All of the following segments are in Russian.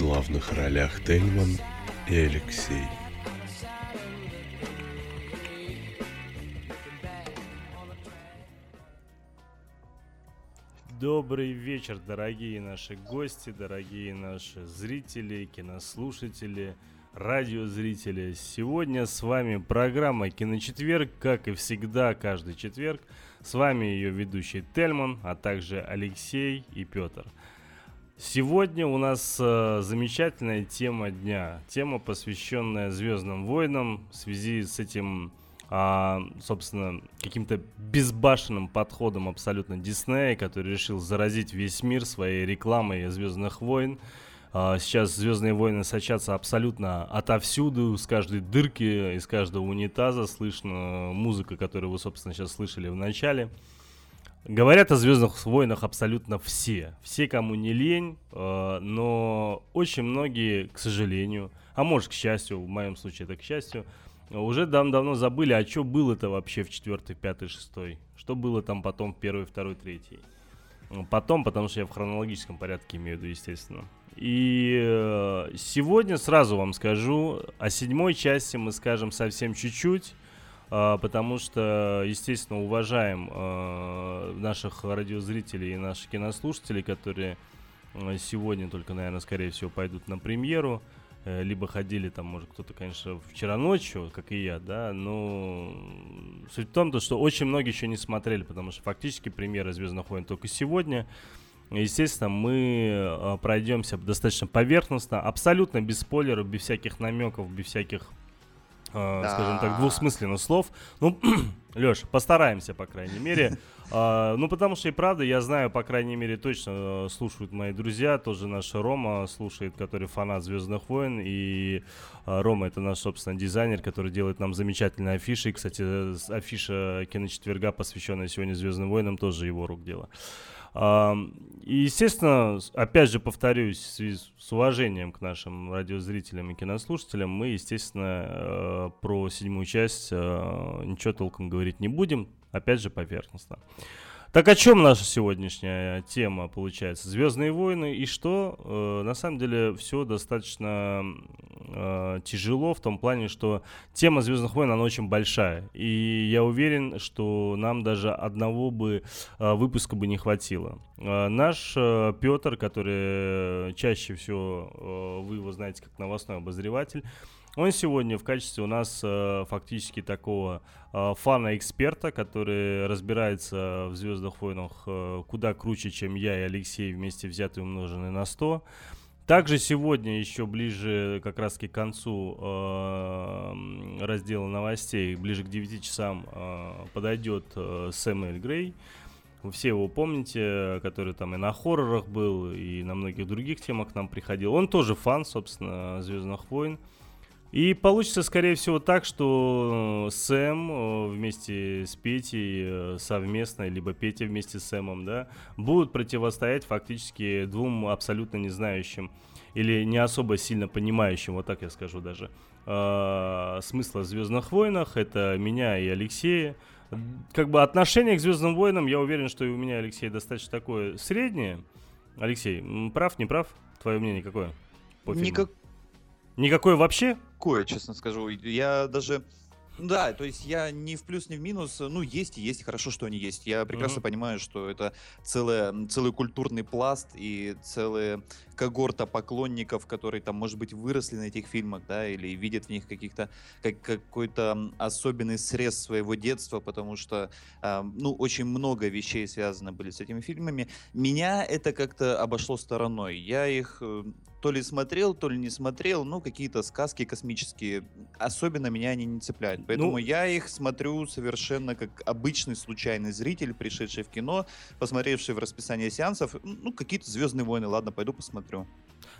Главных ролях Тельман и Алексей. Добрый вечер, дорогие наши гости, дорогие наши зрители, кинослушатели, радиозрители. Сегодня с вами программа «Киночетверг», как и всегда, каждый четверг. С вами ее ведущий Тельман, а также Алексей и Петр. Сегодня у нас э, замечательная тема дня. Тема, посвященная Звездным войнам в связи с этим а, собственно, каким-то безбашенным подходом абсолютно Диснея, который решил заразить весь мир своей рекламой Звездных войн. А, сейчас Звездные войны сочатся абсолютно отовсюду, с каждой дырки, из каждого унитаза слышно музыка, которую вы, собственно, сейчас слышали в начале. Говорят о Звездных войнах абсолютно все. Все, кому не лень, э, но очень многие, к сожалению, а может, к счастью, в моем случае это к счастью, уже давно забыли, а что было-то вообще в четвертой, пятой, шестой? Что было там потом в первой, второй, третьей? Потом, потому что я в хронологическом порядке имею в виду, естественно. И э, сегодня сразу вам скажу, о седьмой части мы скажем совсем чуть-чуть, потому что, естественно, уважаем э, наших радиозрителей и наших кинослушателей, которые сегодня только, наверное, скорее всего, пойдут на премьеру. Э, либо ходили там, может, кто-то, конечно, вчера ночью, как и я, да, но суть в том, то, что очень многие еще не смотрели, потому что фактически премьера «Звездных войн» только сегодня. Естественно, мы э, пройдемся достаточно поверхностно, абсолютно без спойлеров, без всяких намеков, без всяких, э, да. скажем так, двусмысленных слов. Ну, Леш, постараемся, по крайней мере. А, ну, потому что и правда, я знаю, по крайней мере, точно э, слушают мои друзья, тоже наш Рома слушает, который фанат Звездных войн, и а, Рома это наш, собственно, дизайнер, который делает нам замечательные афиши. кстати, афиша киночетверга, посвященная сегодня Звездным войнам, тоже его рук дело. И, естественно, опять же повторюсь, с уважением к нашим радиозрителям и кинослушателям, мы, естественно, э, про седьмую часть э, ничего толком говорить не будем, опять же поверхностно. Так о чем наша сегодняшняя тема получается? Звездные войны и что? Э, на самом деле все достаточно э, тяжело в том плане, что тема Звездных войн она очень большая, и я уверен, что нам даже одного бы э, выпуска бы не хватило. Э, наш э, Петр, который чаще всего э, вы его знаете как новостной обозреватель, он сегодня в качестве у нас э, фактически такого э, фана-эксперта, который разбирается в «Звездных войнах» э, куда круче, чем я и Алексей вместе взятые умноженные на 100. Также сегодня еще ближе как раз к концу э, раздела новостей, ближе к 9 часам э, подойдет э, Сэмюэль Грей. Вы все его помните, который там и на хоррорах был, и на многих других темах к нам приходил. Он тоже фан, собственно, Звездных войн. И получится, скорее всего, так, что э, Сэм э, вместе с Петей э, совместно, либо Петя вместе с Сэмом, да, будут противостоять фактически двум абсолютно не знающим или не особо сильно понимающим, вот так я скажу даже, смысла в Звездных войнах. Это меня и Алексея. Как бы отношение к Звездным войнам, я уверен, что и у меня, Алексей, достаточно такое среднее. Алексей, прав, не прав? Твое мнение какое? Никак... Никакое вообще? Никакое, честно скажу. Я даже да, то есть я не в плюс, не в минус. Ну, есть и есть, хорошо, что они есть. Я прекрасно mm-hmm. понимаю, что это целое, целый культурный пласт и целая когорта поклонников, которые там, может быть, выросли на этих фильмах, да, или видят в них каких-то, как, какой-то особенный срез своего детства, потому что, э, ну, очень много вещей связано были с этими фильмами. Меня это как-то обошло стороной. Я их э, то ли смотрел, то ли не смотрел, ну, какие-то сказки космические. Особенно меня они не цепляют. Поэтому ну... я их смотрю совершенно как обычный случайный зритель, пришедший в кино, посмотревший в расписание сеансов. Ну, какие-то Звездные войны, ладно, пойду посмотрю.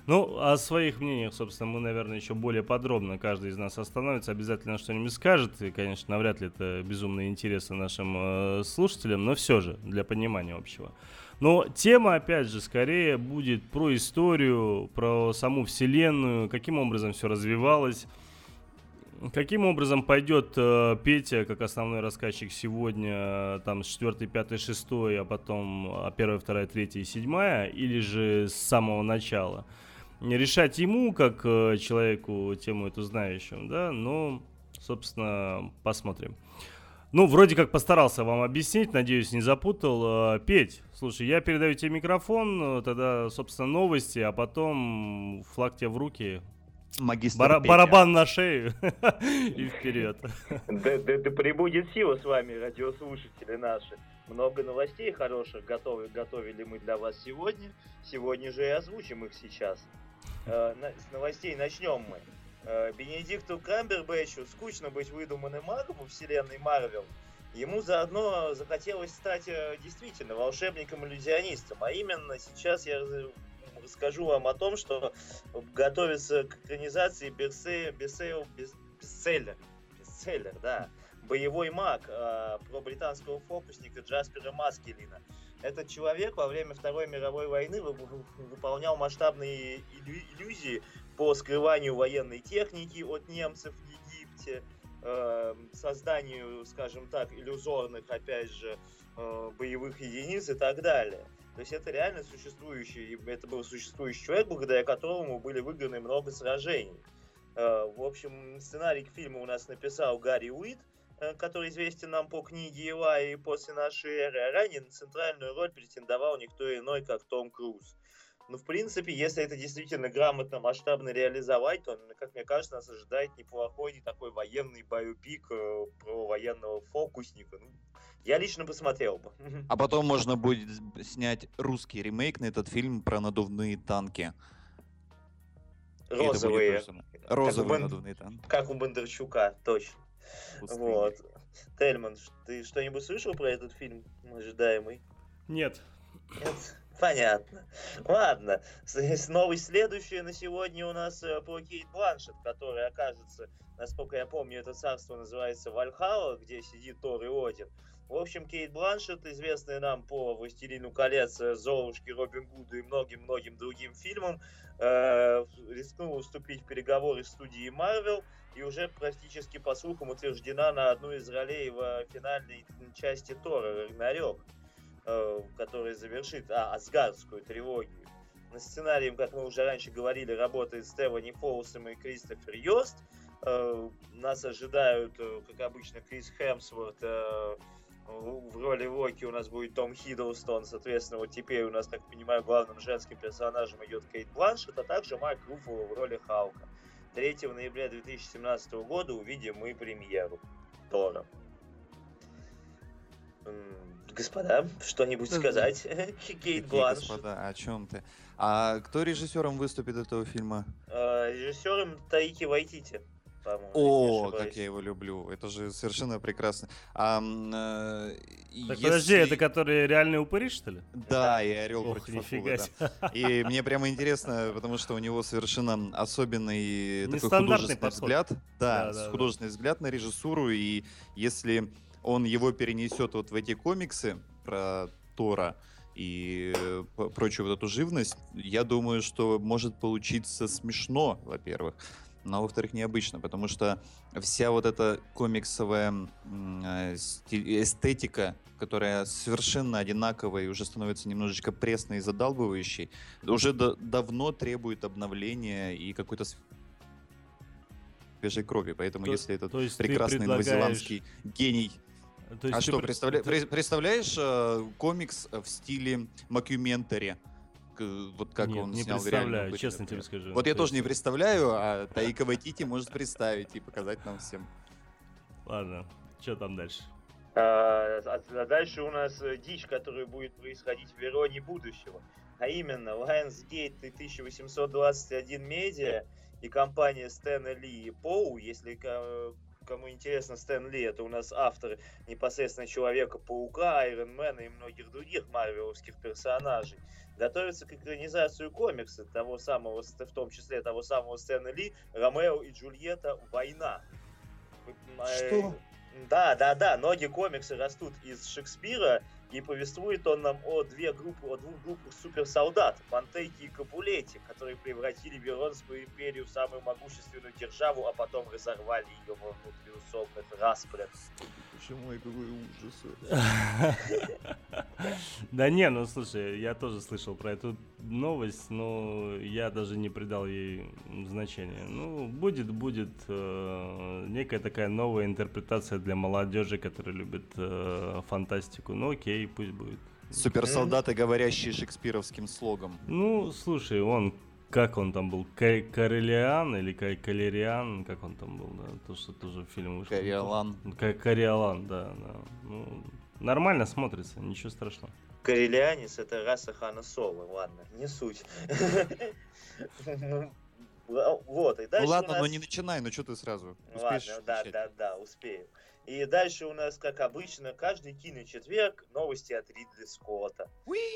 Ну, о своих мнениях, собственно, мы, наверное, еще более подробно каждый из нас остановится, обязательно что-нибудь скажет. И, конечно, навряд ли это безумно интересно нашим э, слушателям, но все же, для понимания общего. Но тема, опять же, скорее будет про историю, про саму Вселенную, каким образом все развивалось. Каким образом пойдет э, Петя, как основной рассказчик сегодня, э, там с 4, 5, 6, а потом 1, 2, 3 и 7, или же с самого начала? Решать ему, как э, человеку, тему эту знающему, да, но, собственно, посмотрим. Ну, вроде как постарался вам объяснить, надеюсь, не запутал. Э, Петь, слушай, я передаю тебе микрофон, э, тогда, собственно, новости, а потом флаг тебе в руки, Магистр Бара- Петя. барабан на шею и вперед. Да, да, да прибудет сила с вами, радиослушатели наши. Много новостей хороших готовы, готовили мы для вас сегодня. Сегодня же и озвучим их сейчас. Э, с новостей начнем мы. Э, Бенедикту Камбербэтчу скучно быть выдуманным магом во вселенной Марвел. Ему заодно захотелось стать э, действительно волшебником-иллюзионистом. А именно сейчас я расскажу вам о том, что готовится к экранизации бестсе- бестсе- бес- бестселлер. Бестселлер, да. Боевой маг э, про британского фокусника Джаспера Маскелина. Этот человек во время Второй мировой войны вы- вы- выполнял масштабные иллю- иллюзии по скрыванию военной техники от немцев в Египте, э, созданию, скажем так, иллюзорных, опять же, э, боевых единиц и так далее. То есть это реально существующий, это был существующий человек, благодаря которому были выиграны много сражений. Э, В общем, сценарий к фильму у нас написал Гарри Уит, э, который известен нам по книге Илай и после нашей эры, а ранее на центральную роль претендовал никто иной, как Том Круз. Ну, в принципе, если это действительно грамотно, масштабно реализовать, то, как мне кажется, нас ожидает неплохой такой военный биопик э, про военного фокусника. Ну, я лично посмотрел бы. А потом можно будет снять русский ремейк на этот фильм про надувные танки. Розовые, Розовые Бен- надувные танки. как у Бондарчука, точно. Пустыни. Вот. Тельман, ты что-нибудь слышал про этот фильм ожидаемый? Нет. Нет? Понятно. Ладно. Новость следующая на сегодня у нас э, про Кейт Бланшет, которая окажется, насколько я помню, это царство называется Вальхала, где сидит Тор и Один. В общем, Кейт Бланшет, известная нам по «Властелину колец», э, «Золушке», «Робин Гуду» и многим-многим другим фильмам, э, рискнула вступить в переговоры с студией Marvel и уже практически, по слухам, утверждена на одну из ролей в финальной части Тора «Рагнарёк» э, который завершит а, Асгардскую трилогию. Над сценарием, как мы уже раньше говорили, работает Стефани Фоусом и Кристофер Йост. Э, Нас ожидают, э, как обычно, Крис Хемсворт. В роли Локи у нас будет Том Хиддлстон. Соответственно, вот теперь у нас, как понимаю, главным женским персонажем идет Кейт Бланшет, а также Марк Руффало в роли Халка. 3 ноября 2017 года увидим мы премьеру Тора. Господа, что-нибудь Да, да. сказать? Кейт Бланш. господа, о чем ты? А кто режиссером выступит этого фильма? Э, Режиссером Таики Вайтити, по-моему. О, как я его люблю. Это же совершенно прекрасно. А, э, Так если- подожди, это которые реальные упыри, что ли? Да, и Орел Ох, против нифига акулы, да. И мне прямо интересно, потому что у него совершенно особенный такой художественный подход. взгляд. Да, Да, с- да, да. художественный взгляд на режиссуру. И если он его перенесет вот в эти комиксы про Тора и э, прочую вот эту живность, я думаю, что может получиться смешно, во-первых. Но, во-вторых, необычно, потому что вся вот эта комиксовая э, эстетика, которая совершенно одинаковая и уже становится немножечко пресной и задалбывающей, уже да- давно требует обновления и какой-то свежей крови. Поэтому То- если этот то прекрасный новозеландский гений... То есть А что, пред- представля- ты- пре- представляешь э, комикс в стиле Макюментари? К- Вот как Нет, он не снял «Реальные представляю, упыри», честно тебе например. скажу. Вот я То тоже не представляю, а Таика Вайтити может представить и показать нам всем. Ладно, что там дальше? А, а- а дальше у нас э, дичь, которая будет происходить в Вероне будущего. А именно, Lionsgate и 1821 Media и компания Стэна Ли и Поу, если кому интересно, Стэн Ли, это у нас автор непосредственно Человека-паука, Айронмена и многих других марвеловских персонажей. Готовится к экранизации комикса того самого, в том числе того самого Стэна Ли, Ромео и Джульетта «Война». Что? Да, да, да, ноги комикса растут из Шекспира, и повествует он нам о, две группы, о двух группах суперсолдат, Монтейки и Капулете, которые превратили Веронскую империю в самую могущественную державу, а потом разорвали ее во внутриусобных распрях. Почему я какой ужас? Да не, ну слушай, я тоже слышал про эту новость, но я даже не придал ей значения. Ну, будет, будет э, некая такая новая интерпретация для молодежи, которая любит э, фантастику. Ну окей, пусть будет. Суперсолдаты, говорящие шекспировским слогом. Ну, слушай, он как он там был, Карелиан или Калериан, как он там был, да, то, что тоже фильм вышел. Кариолан. Кариолан, да, да. Ну, нормально смотрится, ничего страшного. Карелианец это раса Хана Соло, ладно, не суть. Ну, вот, и дальше Ну ладно, нас... но не начинай, ну что ты сразу? Успеешь Ладно, да, да, да, успею. И дальше у нас, как обычно, каждый киночетверг новости от Ридли Скотта.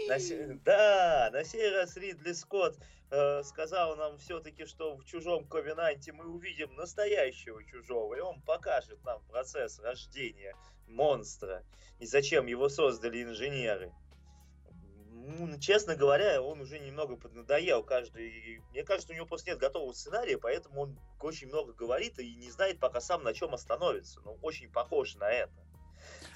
На се- Да, на сей раз Ридли Скотт э, сказал нам все-таки, что в чужом Ковенанте мы увидим настоящего чужого, и он покажет нам процесс рождения монстра и зачем его создали инженеры. Ну, честно говоря, он уже немного поднадоел каждый. Мне кажется, у него просто нет готового сценария, поэтому он очень много говорит и не знает пока сам на чем остановится. Ну, очень похож на это.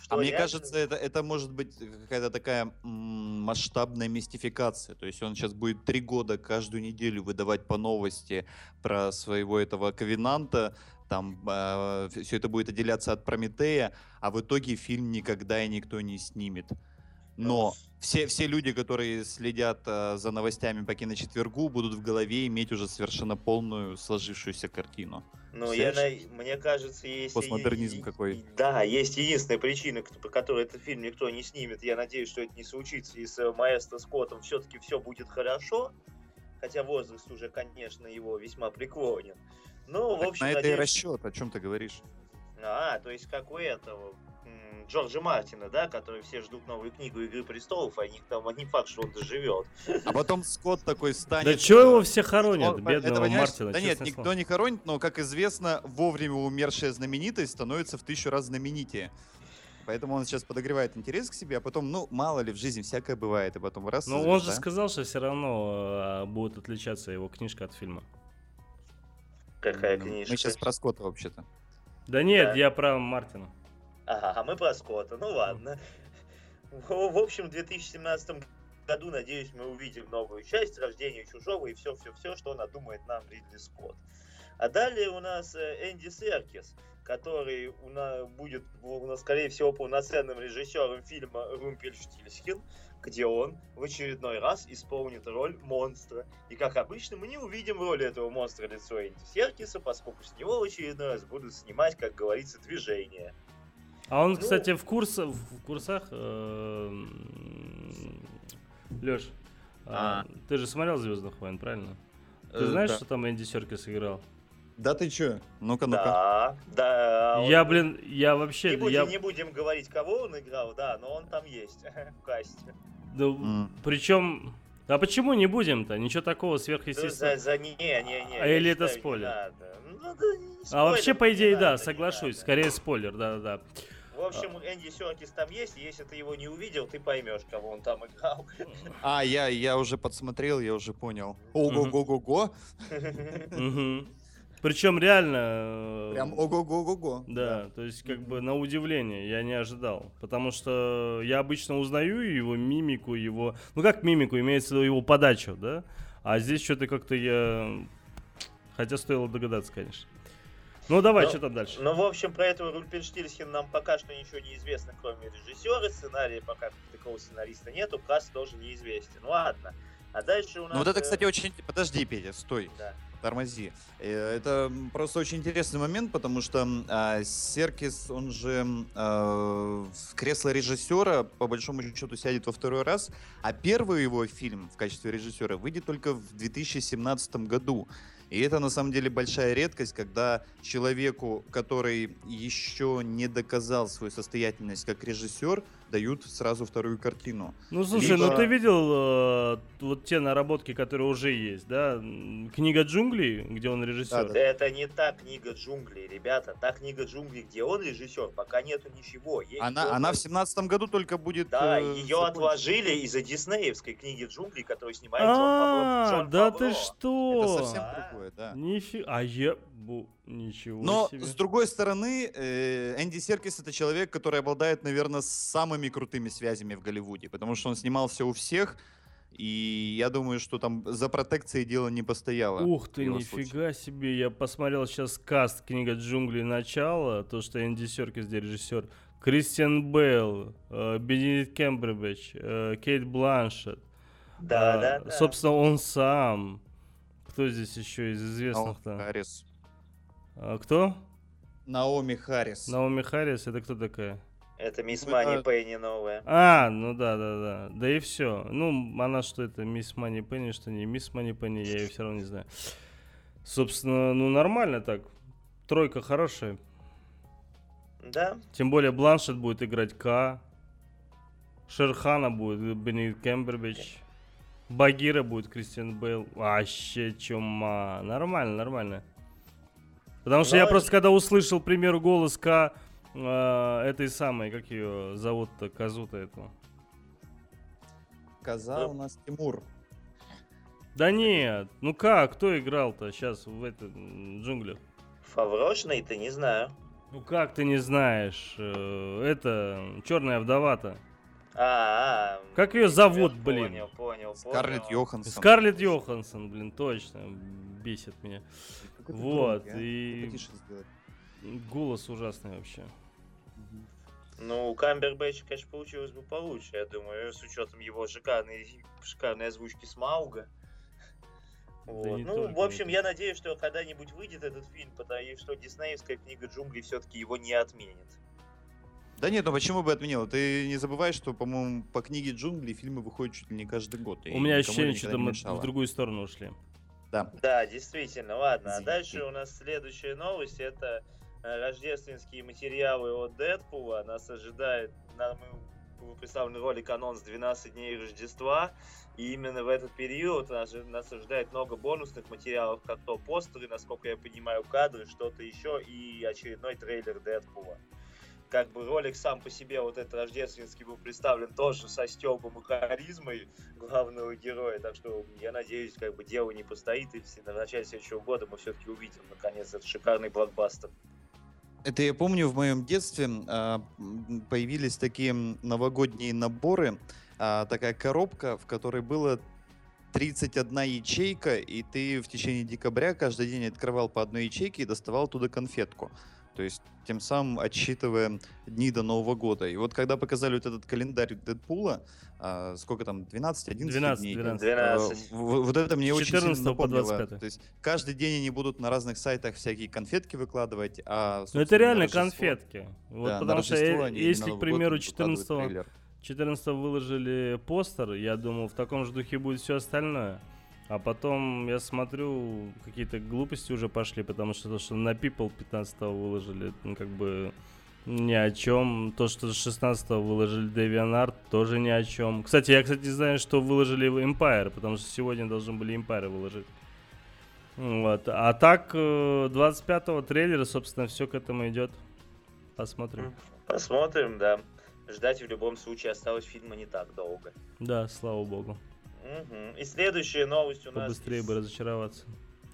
Что А мне реально- кажется, это, это может быть какая-то такая масштабная мистификация. То есть он сейчас будет три года каждую неделю выдавать по новости про своего этого ковенанта. Там все это будет отделяться от Прометея, а в итоге фильм никогда и никто не снимет. Но все, все люди, которые следят э, за новостями по киночетвергу, будут в голове иметь уже совершенно полную сложившуюся картину. Ну, я, мне кажется, есть... Постмодернизм и- какой. и- Да, есть единственная причина, по которой этот фильм никто не снимет. Я надеюсь, что это не случится, и с э, Маэстро Скоттом все-таки все будет хорошо. Хотя возраст уже, конечно, его весьма преклонен. Ну, в общем, на это и надеюсь- расчет, о чем ты говоришь? А, то есть как у этого Джорджа Мартина, да, который все ждут новую книгу Игры престолов, а них там не факт, что он доживет. А потом Скотт такой станет... Да чё его все хоронят, Он- бедного это, Мартина, Да нет, никто слово. не хоронит, но, как известно, вовремя умершая знаменитость становится в тысячу раз знаменитее. Поэтому он сейчас подогревает интерес к себе, а потом, ну, мало ли, в жизни всякое бывает, и потом раз... Но Ну, он же сказал, что все равно э, будет отличаться его книжка от фильма. Какая Ну, книжка. Мы сейчас про Скотта вообще-то. Да нет, Да. я про Мартина. Ага, а мы про Скотта, ну ладно. В, общем, в 2017 году, надеюсь, мы увидим новую часть рождения чужого и все-все-все, что надумает нам Ридли Скотт. А далее у нас э, Энди Серкис, который у нас будет, у нас, скорее всего, полноценным режиссером фильма «Румпельштильсхен», где он в очередной раз исполнит роль монстра. И, как обычно, мы не увидим роли этого монстра лицо Энди Серкиса, поскольку с него в очередной раз будут снимать, как говорится, движение. А он, Ну- кстати, в, курс, в курсах... Леш, А. ты же смотрел «Звездных войн», правильно? Ты Э, знаешь, да. что там Энди Серкис играл? Да ты чё? Ну-ка, ну-ка. Да, да. он- Я, блин, я вообще... Не будем, я, не будем говорить, кого он играл, да, но он там есть в касте. да, М. Причем... А почему не будем-то? Ничего такого Да, за, сверхъестественного. за не, не, не. А или это считаю, не спойлер? надо. Ну, да, не А вообще, спойлер, по не идее, да, надо, не соглашусь. надо. Скорее спойлер, да-да-да. В общем, Энди Серкис там есть, и если ты его не увидел, ты поймешь, кого он там играл. А, я, я уже подсмотрел, я уже понял. Ого-го-го-го. Причем реально... э, Прям ого-го-го-го. Да, то есть как бы на удивление я не ожидал. Потому что я обычно узнаю его мимику, его... Ну как мимику, имеется в виду его подачу, да? А здесь что-то как-то я... Хотя стоило догадаться, конечно. Ну давай, Ну, что там дальше? Ну, в общем, про этого Рульпенштильсхен нам пока что ничего не известно, кроме режиссера. Сценария пока такого сценариста нету, каст тоже неизвестен. Ну, ладно. А дальше у нас... Ну вот это, э, кстати, очень... Подожди, Петя, стой. да. Тормози. Э, Это просто очень интересный момент, потому что а, Серкис, он же а, в кресло режиссера, по большому счету, сядет во второй раз, а первый его фильм в качестве режиссера выйдет только в 2017 году. И это на самом деле большая редкость, когда человеку, который еще не доказал свою состоятельность как режиссер, дают сразу вторую картину. Ну слушай, Либо- ну ты видел э, вот те наработки, которые уже есть, да? Книга джунглей, где он режиссер. Да-да. Это не та книга джунглей, ребята. Та книга джунглей, где он режиссер, пока нету ничего. Есть Она, только- она в семнадцатом году только будет... Да, э, ее закончена. отложили из-за диснеевской книги джунглей, которую снимает Джон А, Фавро- Джон да ты что? Это совсем Да. другое, да. Нифига, а я... бу- Ничего Но, себе. с другой стороны, э, Энди Серкис это человек, который обладает, наверное, самыми крутыми связями в Голливуде, потому что он снимался у всех, и я думаю, что там за протекцией дело не постояло. Ух ты, нифига себе. Я посмотрел сейчас каст книга джунглей начало, то, что Энди Серкис, где режиссер. Кристиан Бейл, э, Бенедикт Кембербэтч, э, Кейт Бланшет. Да, а, да, да. Собственно, он сам. Кто здесь еще из известных-то? Харрис. А, кто? Наоми Харрис. Наоми Харрис, это кто такая? Это мисс Мани Пенни новая. А, ну да, да, да. Да и все. Ну, она что это, мисс Мани Пенни, что не мисс Мани Пенни, я ее все равно не знаю. Собственно, ну нормально так. Тройка хорошая. Да, Тем более Бланшет будет играть К. Шерхана будет Бенедикт Кембербич. Багира будет Кристиан Бейл. Вообще чума. Нормально, нормально. Потому что я просто когда услышал, к примеру, голос К э, этой самой, как ее зовут-то, Казута эту. Коза у нас Тимур. Да нет, ну как, кто играл-то сейчас в этом м, джунглях? Фаврошный, ты не знаю. Ну как ты не знаешь? э, Это черная вдова-то. А, а, Как ее зовут, понял, блин? Понял, понял, Скарлетт понял. Йоханссон. Скарлетт Йоханссон, блин, точно, бесит меня. Вот, громкий, а? и- Потише сделай. Голос ужасный вообще. Ну, у Камбербэтча, конечно, получилось бы получше, я думаю, с учетом его шикарной, шикарной озвучки Смауга. Вот. не Ну, только, в общем, я надеюсь, что когда-нибудь выйдет этот фильм, потому что диснеевская книга джунглей все-таки его не отменит. Да нет, ну почему бы отменил? Ты не забывай, что, по-моему, по книге джунглей фильмы выходят чуть ли не каждый год. У меня ощущение, что мы в другую сторону ушли. Да. Да, действительно, ладно. А дальше у нас следующая новость. Это э, рождественские материалы от Дэдпула. Нас ожидает, нам представлен ролик анонс 12 дней Рождества. И именно в этот период нас, нас ожидает много бонусных материалов, как то постеры, насколько я понимаю, кадры, что-то еще и очередной трейлер Дэдпула. Как бы ролик сам по себе, вот этот рождественский, был представлен тоже со стёбом и харизмой главного героя, так что я надеюсь, как бы дело не постоит, и в начале следующего года мы все-таки увидим, наконец, этот шикарный блокбастер. Это я помню, в моем детстве м, появились такие новогодние наборы, а, такая коробка, в которой было 31 ячейка, и ты в течение декабря каждый день открывал по одной ячейке и доставал туда конфетку. То есть тем самым отсчитывая дни до Нового года. И вот когда показали вот этот календарь Дэдпула, а, сколько там, 12-11 12, дней? 12. 12. А, в- Вот это мне очень сильно 14 по напомнило. 25. То есть каждый день они будут на разных сайтах всякие конфетки выкладывать, а... Ну это реально Рождество- конфетки. Вот да, потому что э, они если, к примеру, выкладывают 14 трейлер. 14 выложили постер, я думал, в таком же духе будет все остальное. А потом я смотрю, какие-то глупости уже пошли, потому что то, что на People 15 выложили, ну, как бы ни о чем. То, что 16 выложили DeviantArt, тоже ни о чем. Кстати, я, кстати, знаю, что выложили в Empire, потому что сегодня должны были Empire выложить. Вот. А так, э, 25-го трейлера, собственно, все к этому идет. Посмотрим. Посмотрим, да. Ждать в любом случае осталось фильма не так долго. Да, слава богу. Мгм. И следующая новость у нас... Побыстрее из- бы разочароваться.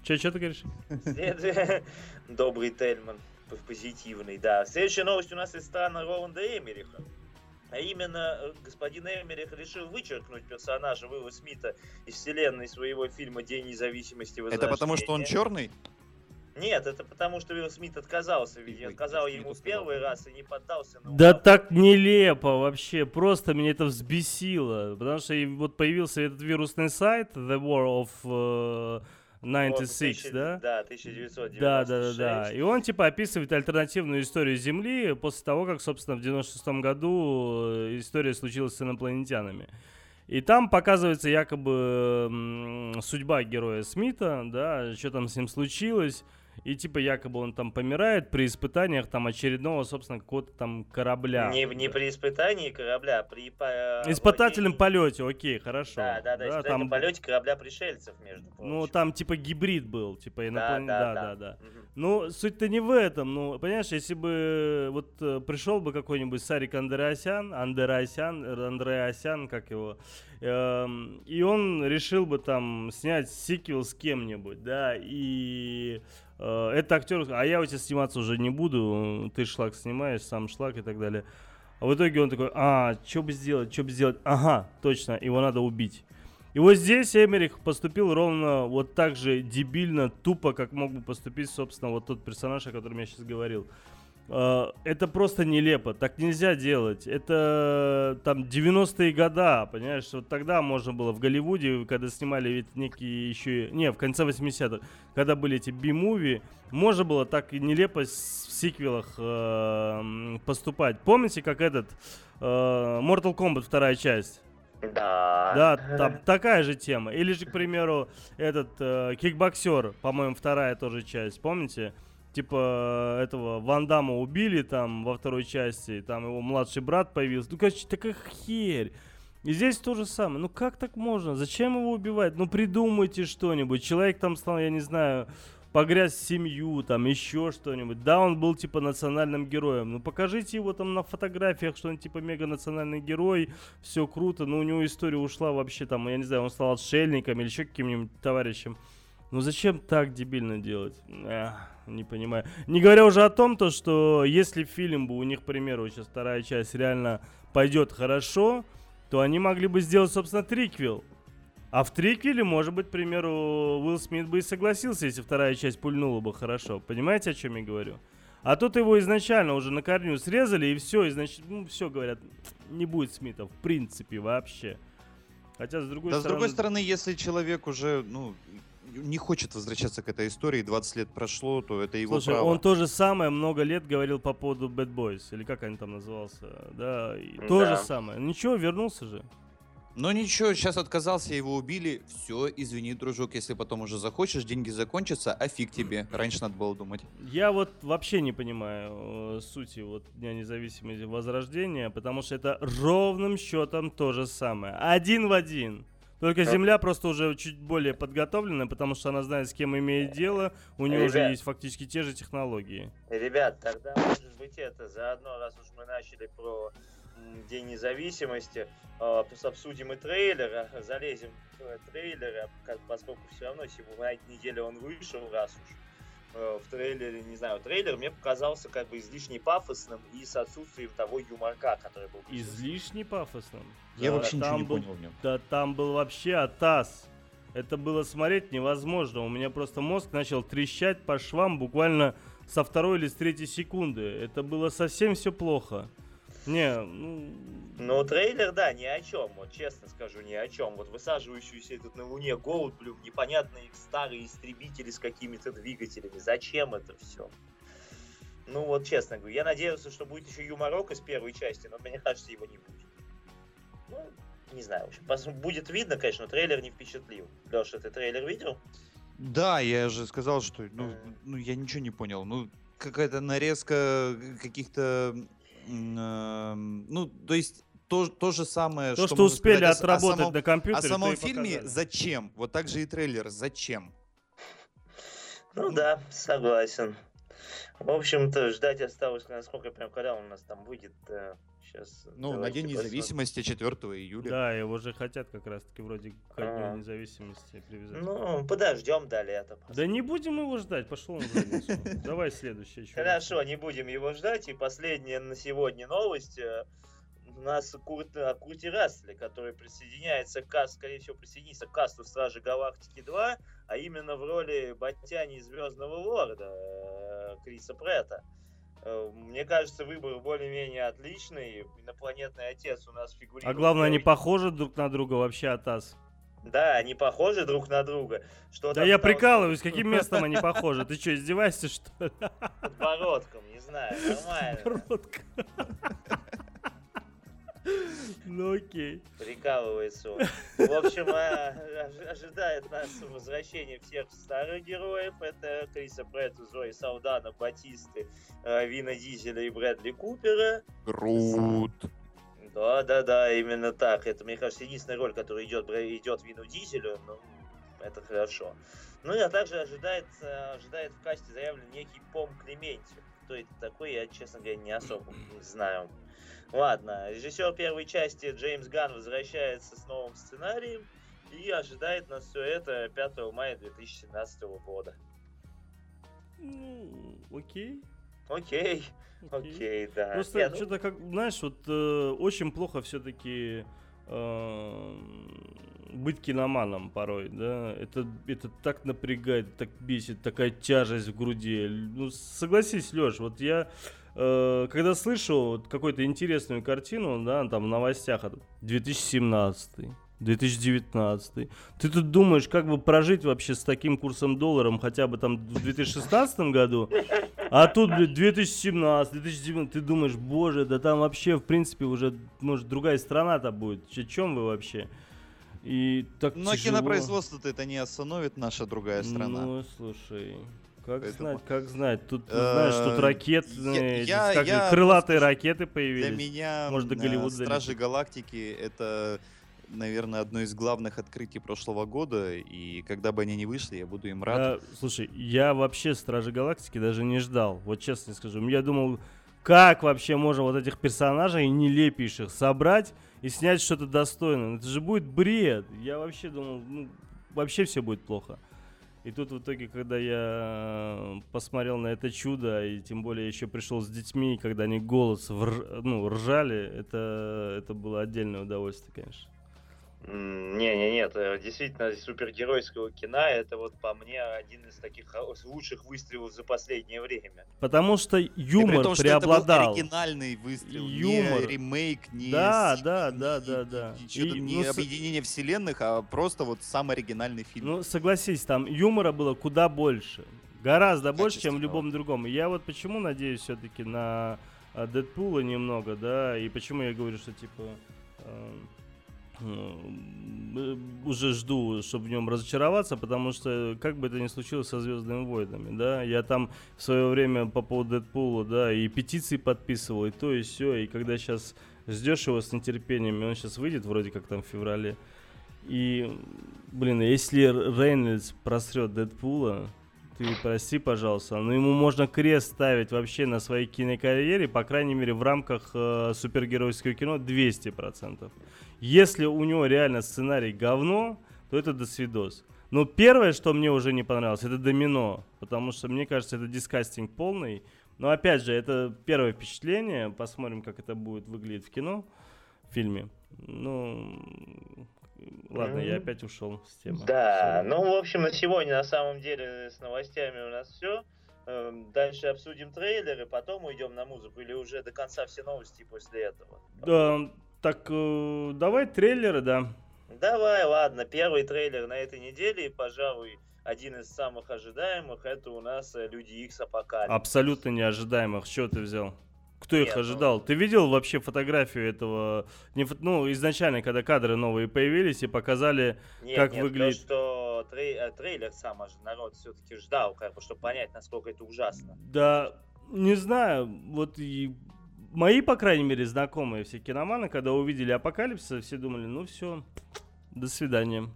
Че, что ты говоришь? След- Добрый Тельман, позитивный, да. Следующая новость у нас из страны Роланда Эмериха. А именно, э, господин Эмерих решил вычеркнуть персонажа Уилла Смита из вселенной своего фильма «День независимости Это потому, что он Возрождение». черный? Нет, это потому, что Уилл Смит отказался, ведь Ой, отказал Смиту ему в первый раз и не поддался на Да так нелепо вообще, просто меня это взбесило, потому что вот появился этот вирусный сайт The War of э, Он 96, тысяча- да? Да, 1996. Да, да, да, да. И он типа описывает альтернативную историю Земли после того, как, собственно, в 96 году э, история случилась с инопланетянами. И там показывается якобы судьба героя Смита, да, что там с ним случилось. И типа якобы он там помирает при испытаниях там очередного, собственно, какого-то там корабля. Не, не при испытании корабля, а при по- Испытательном владении- полете, окей, хорошо. Да, да, да, испытательном там, полете корабля пришельцев, между прочим. ну, там типа гибрид был, типа да, инопланетный. да, Да, да, да, да. Мгм. Ну, суть-то не в этом. Ну, понимаешь, если бы вот э, пришел бы какой-нибудь Сарик Андреасян, Андреасян, э, Андреасян, как его, и он решил бы там снять сиквел с кем-нибудь, да, и э, этот актер, а я у тебя сниматься уже не буду, ты шлак снимаешь, сам шлак и так далее. А в итоге он такой, а, что бы сделать, что бы сделать? Ага, точно, его надо убить. И вот здесь Эмерих поступил ровно вот так же дебильно, тупо, как мог бы поступить, собственно, вот тот персонаж, о котором я сейчас говорил. Э, Это просто нелепо, так нельзя делать. Это там 90-е года, понимаешь, вот тогда можно было в Голливуде, когда снимали ведь некие еще, не, в конце 80-х, когда были эти би-муви, можно было так и нелепо в сиквелах э, поступать. Помните, как этот э, Mortal Kombat вторая часть? Да. Да, там такая же тема. Или же, к примеру, этот э, кикбоксер, по-моему, вторая тоже часть, помните? Типа этого Ван Дамма убили там во второй части, там его младший брат появился. Ну, короче, такая херь. И здесь то же самое. Ну как так можно? Зачем его убивать? Ну придумайте что-нибудь. Человек там стал, я не знаю, погряз в семью, там еще что-нибудь. Да, он был типа национальным героем. Ну покажите его там на фотографиях, что он типа мега национальный герой. Все круто, но у него история ушла вообще там, я не знаю, он стал отшельником или еще каким-нибудь товарищем. Ну зачем так дебильно делать? Эх, не понимаю. Не говоря уже о том, то, что если фильм бы у них, к примеру, сейчас вторая часть реально пойдет хорошо, то они могли бы сделать, собственно, триквел. А в триквеле, может быть, к примеру, Уилл Смит бы и согласился, если вторая часть пульнула бы хорошо. Понимаете, о чем я говорю? А тут его изначально уже на корню срезали, и все, и значит, ну, все говорят, не будет Смита, в принципе, вообще. Хотя, с другой Да, с стороны... другой стороны, если человек уже, ну, не хочет возвращаться к этой истории, 20 лет прошло, то это его Слушай, право. он то же самое много лет говорил по поводу Bad Boys, или как они там назывался, да, и то Да. же самое. Ничего, вернулся же. Но ничего, сейчас отказался, его убили. Все, извини, дружок, если потом уже захочешь, деньги закончатся, а фиг тебе. Раньше надо было думать. Я вот вообще не понимаю э, сути вот Дня независимости Возрождения, потому что это ровным счетом то же самое. Один в один. Только Да. Земля просто уже чуть более подготовлена, потому что она знает, с кем имеет дело, у нее уже есть фактически те же технологии. Ребят, тогда, может быть, это заодно, раз уж мы начали про День независимости, э, пос- обсудим и трейлер, а, залезем в э, трейлер, а, поскольку все равно сегодня неделе он вышел, раз уж э, в трейлере, не знаю, трейлер мне показался как бы излишне пафосным и с отсутствием того юморка, который был. Излишне пафосным. Я Да, вообще ничего не был- понял в нем. Да там был вообще атас. Это было смотреть невозможно. У меня просто мозг начал трещать по швам буквально со второй или с третьей секунды. Это было совсем все плохо. Не, ну... Ну, трейлер, да, ни о чем, вот честно скажу, ни о чем. Вот высаживающийся этот на Луне Голдблюм, непонятные старые истребители с какими-то двигателями. Зачем это все? Ну, вот честно говорю, я надеялся, что будет еще юморок из первой части, но мне кажется, его не будет. Ну, не знаю, в общем, будет видно, конечно, но трейлер не впечатлил. Леша, ты трейлер видел? Да, я же сказал, что ну, Мгм. ну я ничего не понял. Ну, какая-то нарезка каких-то. Эм, Ну, то есть то, то же самое, То, что, можно успели сказать о с- о отработать самом- на компьютере, О самом фильме показали. зачем? Вот так же и трейлер. Зачем? Ну да, согласен. В общем-то, ждать осталось, насколько прям, когда он у нас там выйдет. Сейчас. Ну, на День независимости 4 июля. Да, его же хотят как раз-таки вроде к Дню А. независимости привязать. Ну, подождем до лета. Да не будем его ждать, пошел он. Давай следующее. Хорошо, не будем его ждать. И последняя на сегодня новость. э, У нас Курт, э, Курти Рассель, который присоединяется к скорее всего, присоединится к касту Стражи Галактики 2, а именно в роли Батяни из Звездного Лорда э, Криса Претта. Э, Мне кажется, выбор более-менее отличный. Инопланетный отец у нас фигурирует. А главное, они похожи друг на друга вообще атас. Да, они похожи друг на друга. Что Да я прикалываюсь, каким местом они похожи? Ты что, издеваешься, что ли? подбородком, не знаю, нормально. Подбородка. Ну окей. Прикалывается он. В общем, а, ожи- ожидает нас возвращение всех старых героев. Это Криса Претта, Зои Салдана, Батисты, э, Вина Дизеля и Брэдли Купера. Грут. Да, да, да, именно так. Это, мне кажется, единственная роль, которая идет, идет Вину Дизелю. Ну, это хорошо. Ну и а также ожидается, ожидает в касте заявлен некий Пом Клементьев. Кто это такой, я, честно говоря, не особо знаю. Ладно, режиссер первой части Джеймс Ганн возвращается с новым сценарием и ожидает нас все это 5 мая 2017 года. Ну, окей. Окей, окей, да. Просто Не, ну, что-то как, знаешь, вот э, очень плохо все-таки быть киноманом порой, да, это, это так напрягает, так бесит, такая тяжесть в груди. Ну, согласись, Леш, вот я, э, когда слышу какую-то интересную картину, да, там в новостях, это 2017 2019. Ты тут думаешь, как бы прожить вообще с таким курсом долларом хотя бы там в 2016 году, а тут, блядь, 2017, 2019, ты думаешь, боже, да там вообще, в принципе, уже, может, другая страна-то будет. О чем вы вообще? И так Но тяжело. кинопроизводство-то это не остановит наша другая страна. Ну, слушай, как Поэтому, знать, как знать. Тут, э, знаешь, тут ракетные, я- как я крылатые просто ракеты Для появились. меня Может, до м, Голливуда э, Стражи долетит. Галактики это, наверное, одно из главных открытий прошлого года. И когда бы они не вышли, я буду им рад. Я- слушай, я вообще Стражи Галактики даже не ждал. Вот честно скажу. Я думал, как вообще можно вот этих персонажей нелепейших собрать и снять что-то достойное. Это же будет бред. Я вообще думал, ну, вообще все будет плохо. И тут в итоге, когда я э, посмотрел на это чудо, и тем более еще пришел с детьми, когда они голос вр- ну, ржали, это, это было отдельное удовольствие, конечно. М, Не-не-не, это действительно из супергеройского кино, это вот по мне один из таких лучших выстрелов за последнее время. Потому что И при юмор том, что это был преобладал. оригинальный выстрел, Юмор. не ремейк, не Да, сиквел, да, не- да, не- да, не- да. не чё-то- И, не ну, с- объединение вселенных, а просто вот сам оригинальный фильм. Ну, согласись, там юмора было куда больше. Гораздо больше, чем в любом другом. Я вот почему надеюсь все-таки на а, Дэдпула немного, да, и почему я говорю, что типа э, э, уже жду, чтобы в нем разочароваться, потому что как бы это ни случилось со Звездными войнами, да, я там в свое время по поводу Дэдпула, да, и петиции подписывал, и то, и все, и когда сейчас ждешь его с нетерпением, и он сейчас выйдет вроде как там в феврале, и, блин, если Рейнольдс просрет Дэдпула, ты прости, пожалуйста, но ему можно крест ставить вообще на своей кинокарьере, по крайней мере, в рамках э, супергеройского кино 200%. Если у него реально сценарий говно, то это до свидос. Но первое, что мне уже не понравилось, это домино, потому что, мне кажется, это дискастинг полный. Но опять же, это первое впечатление, посмотрим, как это будет выглядеть в кино, в фильме. Ну, ладно, я опять ушел с темы. Да, Sorry. ну, в общем, на сегодня на самом деле с новостями у нас все. Дальше обсудим трейлеры, потом уйдем на музыку или уже до конца все новости после этого. Да, так, э, давай трейлеры, да. Давай, ладно, первый трейлер на этой неделе, и, пожалуй, один из самых ожидаемых, это у нас Люди Икс Апокалипсис. Абсолютно неожидаемых. Что ты взял? Кто их Нет, ну- ожидал? Ты видел вообще фотографию этого? Не Ну, изначально, когда кадры новые появились и показали... Нет, как нет, выглядит? То, что трей- э, трейлер сам народ все-таки ждал, как бы, чтобы понять, насколько это ужасно. Да, не знаю, вот и мои, по крайней мере, знакомые все киноманы, когда увидели апокалипсис, все думали, ну все, до свидания.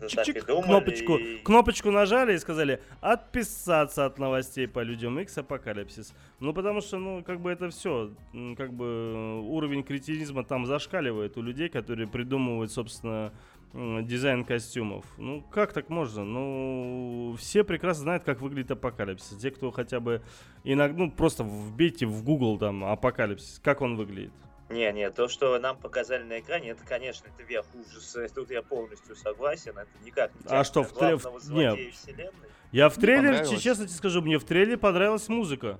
Да так и Чик-чик, думали, кнопочку, и- кнопочку нажали и сказали отписаться от новостей по людям X апокалипсис. Ну, потому что, ну, как бы это все, как бы э, уровень кретинизма там зашкаливает у людей, которые придумывают, собственно, дизайн костюмов. Ну, как так можно? Ну, все прекрасно знают, как выглядит апокалипсис. Те, кто хотя бы иногда, ну, просто вбейте в Google там апокалипсис, как он выглядит. Не, не, то, что нам показали на экране, это, конечно, это верх ужаса. Тут я полностью согласен. Это никак не А что, в тре- главного в- злодея не. вселенной. Я в трейлере, честно тебе скажу, мне в трейлере понравилась музыка.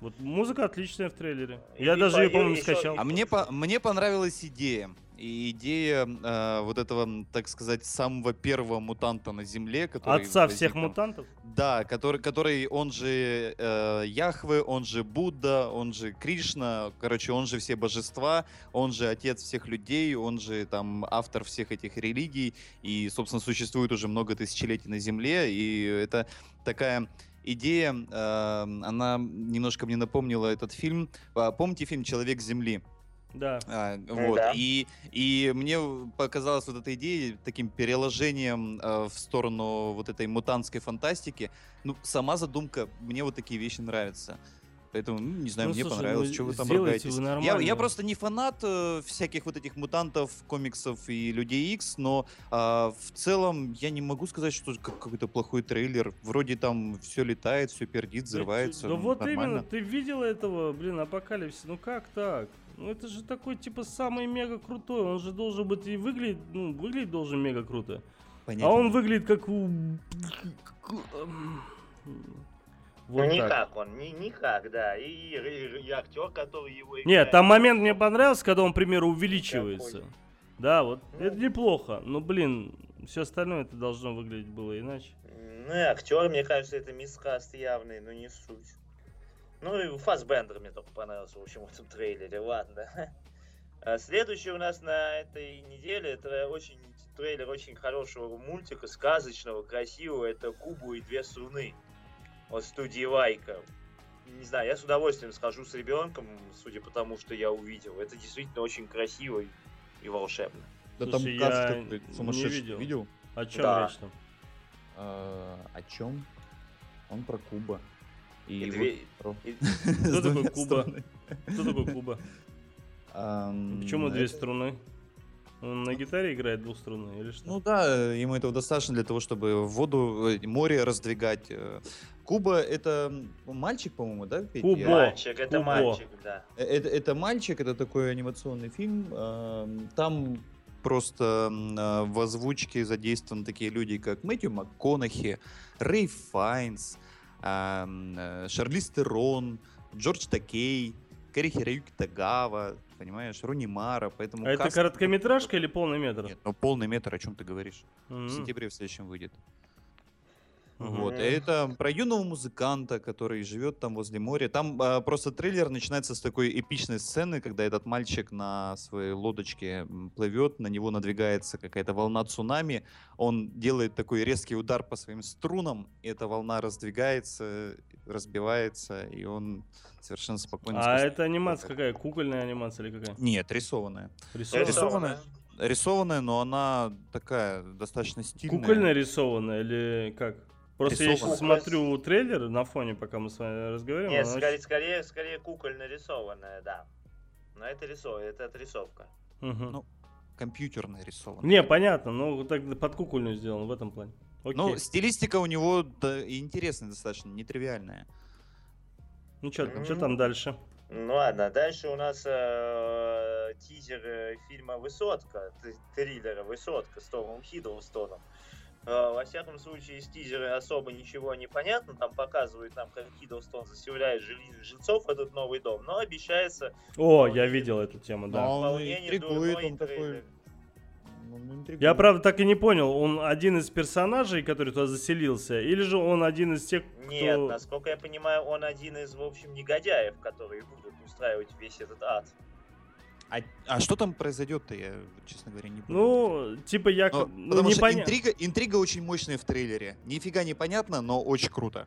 Вот музыка отличная в трейлере. Я И даже по- ее, по-моему, скачал. А мне, по- мне понравилась идея. И идея э, вот этого, так сказать, самого первого мутанта на Земле, который Отца возник всех там- мутантов? Да, который, который он же э, Яхве, он же Будда, он же Кришна, короче, он же все божества, он же отец всех людей, он же там автор всех этих религий, и, собственно, существует уже много тысячелетий на Земле, и это такая идея, э, она немножко мне напомнила этот фильм. А, Помните фильм «Человек Земли»? Да. А, вот. да. И, и мне показалась вот эта идея таким переложением э, в сторону вот этой мутантской фантастики. Ну, сама задумка, мне вот такие вещи нравятся. Поэтому, ну, не знаю, Ну, мне слушай, понравилось, ну, что вы там ругаетесь. вы Я, нормально. я просто не фанат э, всяких вот этих мутантов, комиксов и Людей Икс, но а, в целом я не могу сказать, что как- какой-то плохой трейлер. Вроде там все летает, все пердит, взрывается. Да ну, вот нормально. именно, ты видел этого, блин, апокалипсис? Ну как так? Ну это же такой, типа, самый мега крутой. Он же должен быть и выглядеть, ну, выглядеть должен мега круто. Понятия А он выглядит как у... Вот ну так. никак он, ни, никак, да. И, и- и актер, который его играет. Нет, там момент мне понравился, когда он, к примеру, увеличивается. Какой? Да, вот Ну. это неплохо. Но, блин, все остальное это должно выглядеть было иначе. Ну и актер, мне кажется, это мискаст явный, но не суть. Ну и Фасбендер мне только понравился, в общем, в этом трейлере, ладно. А Следующий у нас на этой неделе, это очень трейлер очень хорошего мультика, сказочного, красивого, это Кубу и две струны от студии Лайка. Не знаю, я с удовольствием схожу с ребенком, судя по тому, что я увидел. Это действительно очень красиво и, и волшебно. Да Слушай, там я не сумасшедший. видел. видел? О чем Да. речь там? А, о чем? Он про Куба. И две- и- Кто с такой двумя Куба? Кто такой Куба? Почему две струны? Он на гитаре играет двухструнный или что? Ну да, ему этого достаточно для того, чтобы воду, э, море раздвигать. э. Куба это мальчик, по-моему, да? Петь? Кубо. Мальчик, это Кубо. мальчик, да. Э, Это, это мальчик, это такой анимационный фильм. ам, Там просто в озвучке задействованы такие люди, как Мэтью МакКонахи, Рэй Файнс, Шарлиз Терон, Джордж Такей, Кэри Хироюки Тагава, понимаешь, Руни Мара, поэтому... а это каст- короткометражка или полный метр? Нет, ну полный метр, о чем ты говоришь? М. В сентябре в следующем выйдет. Мгм. Вот. и Это про юного музыканта, который живет там возле моря. Там а, просто трейлер начинается с такой эпичной сцены, когда этот мальчик на своей лодочке плывет, на него надвигается какая-то волна цунами. Он делает такой резкий удар по своим струнам, и эта волна раздвигается, разбивается, и он совершенно спокойно... А это анимация какая? Кукольная анимация или какая? Нет, рисованная. Рисованная? Рисованная. Рисованная, но она такая достаточно стильная. Кукольная рисованная или как? Просто я сейчас смотрю трейлер на фоне, пока мы с вами разговариваем. Нет, скорее, очень- скорее, скорее кукольно рисованная, да. Но это рисовка, это отрисовка. Мгм. Ну, компьютерная рисованная. Не, понятно, ну так под кукольную сделано в этом плане. Окей. Ну, стилистика у него да, интересная достаточно, нетривиальная. Ну что ну, там дальше? Ну ладно, дальше у нас э, тизер э, фильма «Высотка», триллера «Высотка» с Томом Хиддлстоном. Э, во всяком случае, из тизера особо ничего не понятно. Там показывают нам, как Хиддлстон заселяет жильцов в этот новый дом. Но обещается О, я видел эту тему, да. Но он вполне интригует, он такой... ну, он. Я, правда, так и не понял, он один из персонажей, который туда заселился, или же он один из тех, кто... Нет, насколько я понимаю, он один из, в общем, негодяев, которые будут устраивать весь этот ад. А, а что там произойдет-то, я, честно говоря, не понял. Ну, типа, я... Но- ну, потому не что поня- интрига, интрига очень мощная в трейлере. Нифига не понятно, но очень круто.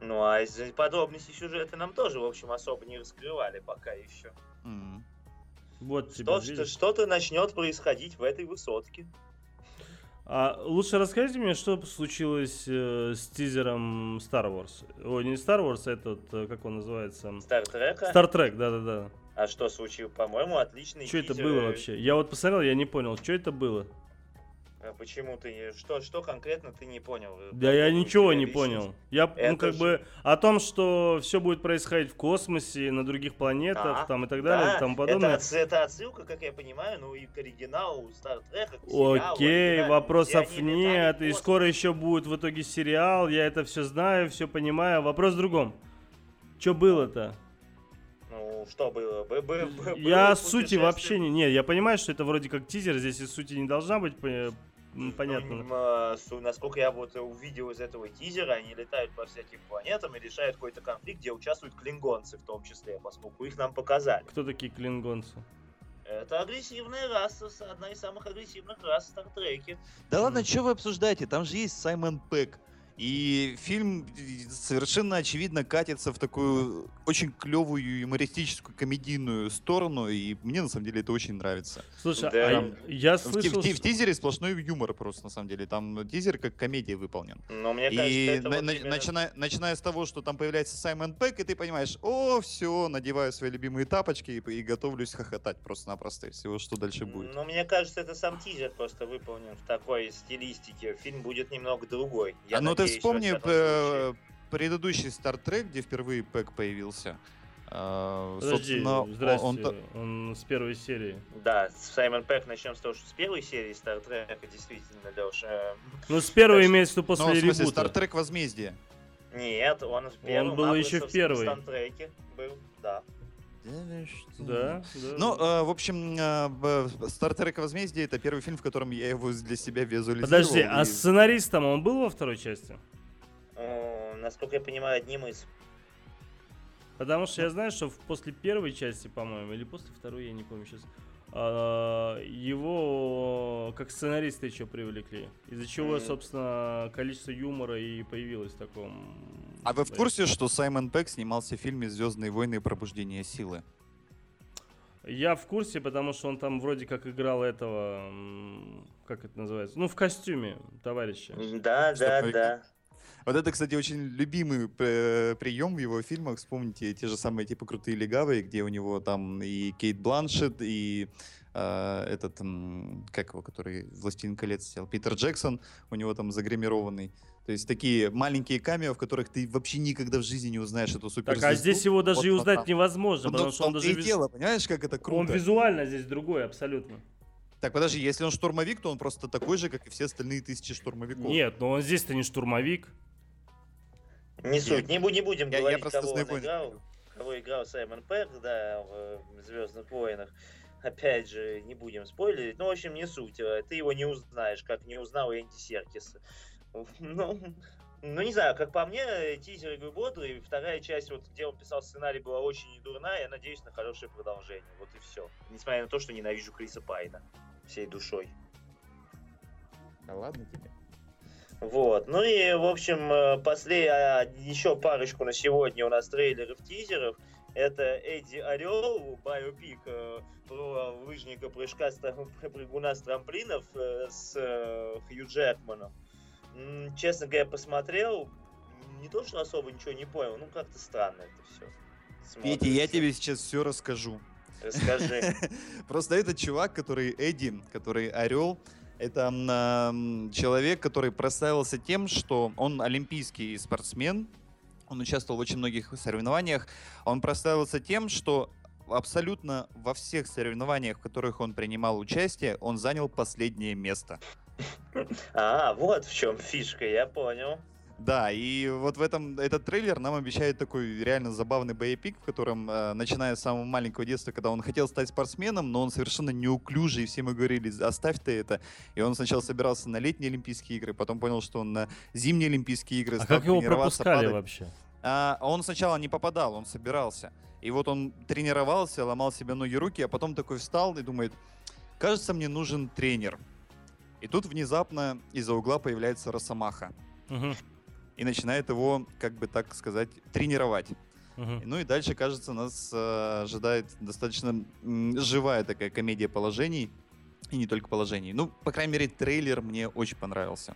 Ну, а из подробностей сюжета нам тоже, в общем, особо не раскрывали пока еще. М. Вот тебе, Что, что-то начнет происходить в этой высотке. А лучше расскажите мне, что случилось э, с тизером Star Wars. Ой, не Star Wars, а этот, э, как он называется? Стартрека. Star Trek, да-да-да. А что случилось? По-моему, отличный Что это было вообще? Я вот посмотрел, я не понял, что это было. А Почему ты. Что, что конкретно ты не понял? Да я ничего не понял. Я, ну, Это как же- бы, о том, что все будет происходить в космосе, на других планетах, Да, там и так далее, да, и тому Это, подобное. отс- это отсылка, как я понимаю, ну и к оригиналу Стартрека, к сериалу Окей, вопросов нет. И скоро еще будет в итоге сериал. Я это все знаю, все понимаю. Вопрос в другом. Что было-то? Ну, Ну, что было? Бы, бы, бы- Я было сути вообще не... Не, я понимаю, что это вроде как тизер, здесь и сути не должна быть, Ну, понятно. су- насколько я вот увидел из этого тизера, они летают по всяким планетам и решают какой-то конфликт, где участвуют клингонцы в том числе, поскольку их нам показали. Кто такие клингонцы? Это агрессивная раса, одна из самых агрессивных рас в Стартреке. Да ладно, что вы обсуждаете? Там же есть Саймон Пэк. И фильм совершенно очевидно катится в такую очень клевую юмористическую комедийную сторону, и мне на самом деле это очень нравится. Слушай, Да. а Там я В, слышал... в в что- тизере сплошной юмор просто на самом деле. Там тизер как комедия выполнен. Но мне и кажется, это на- вот на- именно- начиная, начиная с того, что там появляется Саймон Пэк, и ты понимаешь, о, все, надеваю свои любимые тапочки и, и готовлюсь хохотать просто-напросто. Всего, что дальше будет. Но мне кажется, это сам тизер просто выполнен в такой стилистике. Фильм будет немного другой. Я А, ну ты вспомни э, предыдущий Star Trek, где впервые Пэк появился. А, Подожди, собственно, он- здрасте, он он с первой серии. Да, с Саймон Пэк начнем с того, что с первой серии Стартрека действительно, Леша. Ну, с первой Так, имеется в виду Ну, после в смысле, ребута. Star Trek Возмездие. Нет, он в первом был еще в первой. Стартреке был, да. Да, да. Ну, э, в общем, э, Trek Возмездие это первый фильм, в котором я его для себя визуализировал. Подожди, а и- сценаристом он был во второй части? О, насколько я понимаю, одним из. Потому что я знаю, что после первой части, по-моему, или после второй, я не помню сейчас, его как сценариста еще привлекли. Из-за чего, собственно, количество юмора и появилось в таком... А вы в курсе, что Саймон Пэк снимался в фильме «Звездные войны. Пробуждение силы»? Я в курсе, потому что он там вроде как играл этого... Как это называется? Ну, в костюме товарища. Да, да, да. Вот это, кстати, очень любимый э, прием в его фильмах. Вспомните те же самые типа «Крутые легавые», где у него там и Кейт Бланшет, и э, этот, как его, который «Властелин колец» сел, Питер Джексон, у него там загримированный. То есть такие маленькие камео, в которых ты вообще никогда в жизни не узнаешь эту Так, суперзвезду. а здесь его даже Вот и узнать там. невозможно, Ну, потому в что он том-то даже... и виз- дело, понимаешь, как это круто. Он визуально здесь другой абсолютно. Так, подожди, если он штурмовик, то он просто такой же, как и все остальные тысячи штурмовиков. Нет, но он здесь-то не штурмовик. Не суть, не, не будем я- я говорить, просто кого он играл. Кого играл Саймон Пэк, да, в Звездных войнах. Опять же, не будем спойлерить. Ну, в общем, не суть. э, Ты его не узнаешь, как не узнал Энди Серкис. Ну, ну, не знаю, как по мне, тизер игры бодрый. Вторая часть, вот где он писал сценарий, была очень недурная. Я надеюсь на хорошее продолжение. Вот и все. Несмотря на то, что ненавижу Криса Пайна всей душой. Да ладно тебе. Вот. Ну и, в общем, э, после а, еще парочку на сегодня у нас трейлеров, тизеров. Это Эдди Орел, биопик э, про лыжника прыжка с прыгуна с трамплинов э, с э, Хью Джекманом. М, Честно говоря, посмотрел, не то, что особо ничего не понял, ну как-то странно это все. Петя, я тебе сейчас все расскажу. Расскажи. Просто этот чувак, который Эдди, который Орел, это м, человек, который прославился тем, что он олимпийский спортсмен, он участвовал в очень многих соревнованиях, он прославился тем, что абсолютно во всех соревнованиях, в которых он принимал участие, он занял последнее место. А, вот в чем фишка, я понял. Да, и вот в этом этот трейлер нам обещает такой реально забавный боепик, в котором, э, начиная с самого маленького детства, когда он хотел стать спортсменом, но он совершенно неуклюжий, и все ему говорили, оставь ты это. И он сначала собирался на летние Олимпийские игры, потом понял, что он на зимние Олимпийские игры А стал как его пропускали падать. вообще? А, он сначала не попадал, он собирался. И вот он тренировался, ломал себе ноги, руки, а потом такой встал и думает, кажется, мне нужен тренер. И тут внезапно из-за угла появляется Росомаха Мгм, и начинает его, как бы так сказать, тренировать. мгм. Ну и дальше, кажется, нас э, ожидает достаточно м, живая такая комедия положений. И не только положений. Ну, по крайней мере, трейлер мне очень понравился.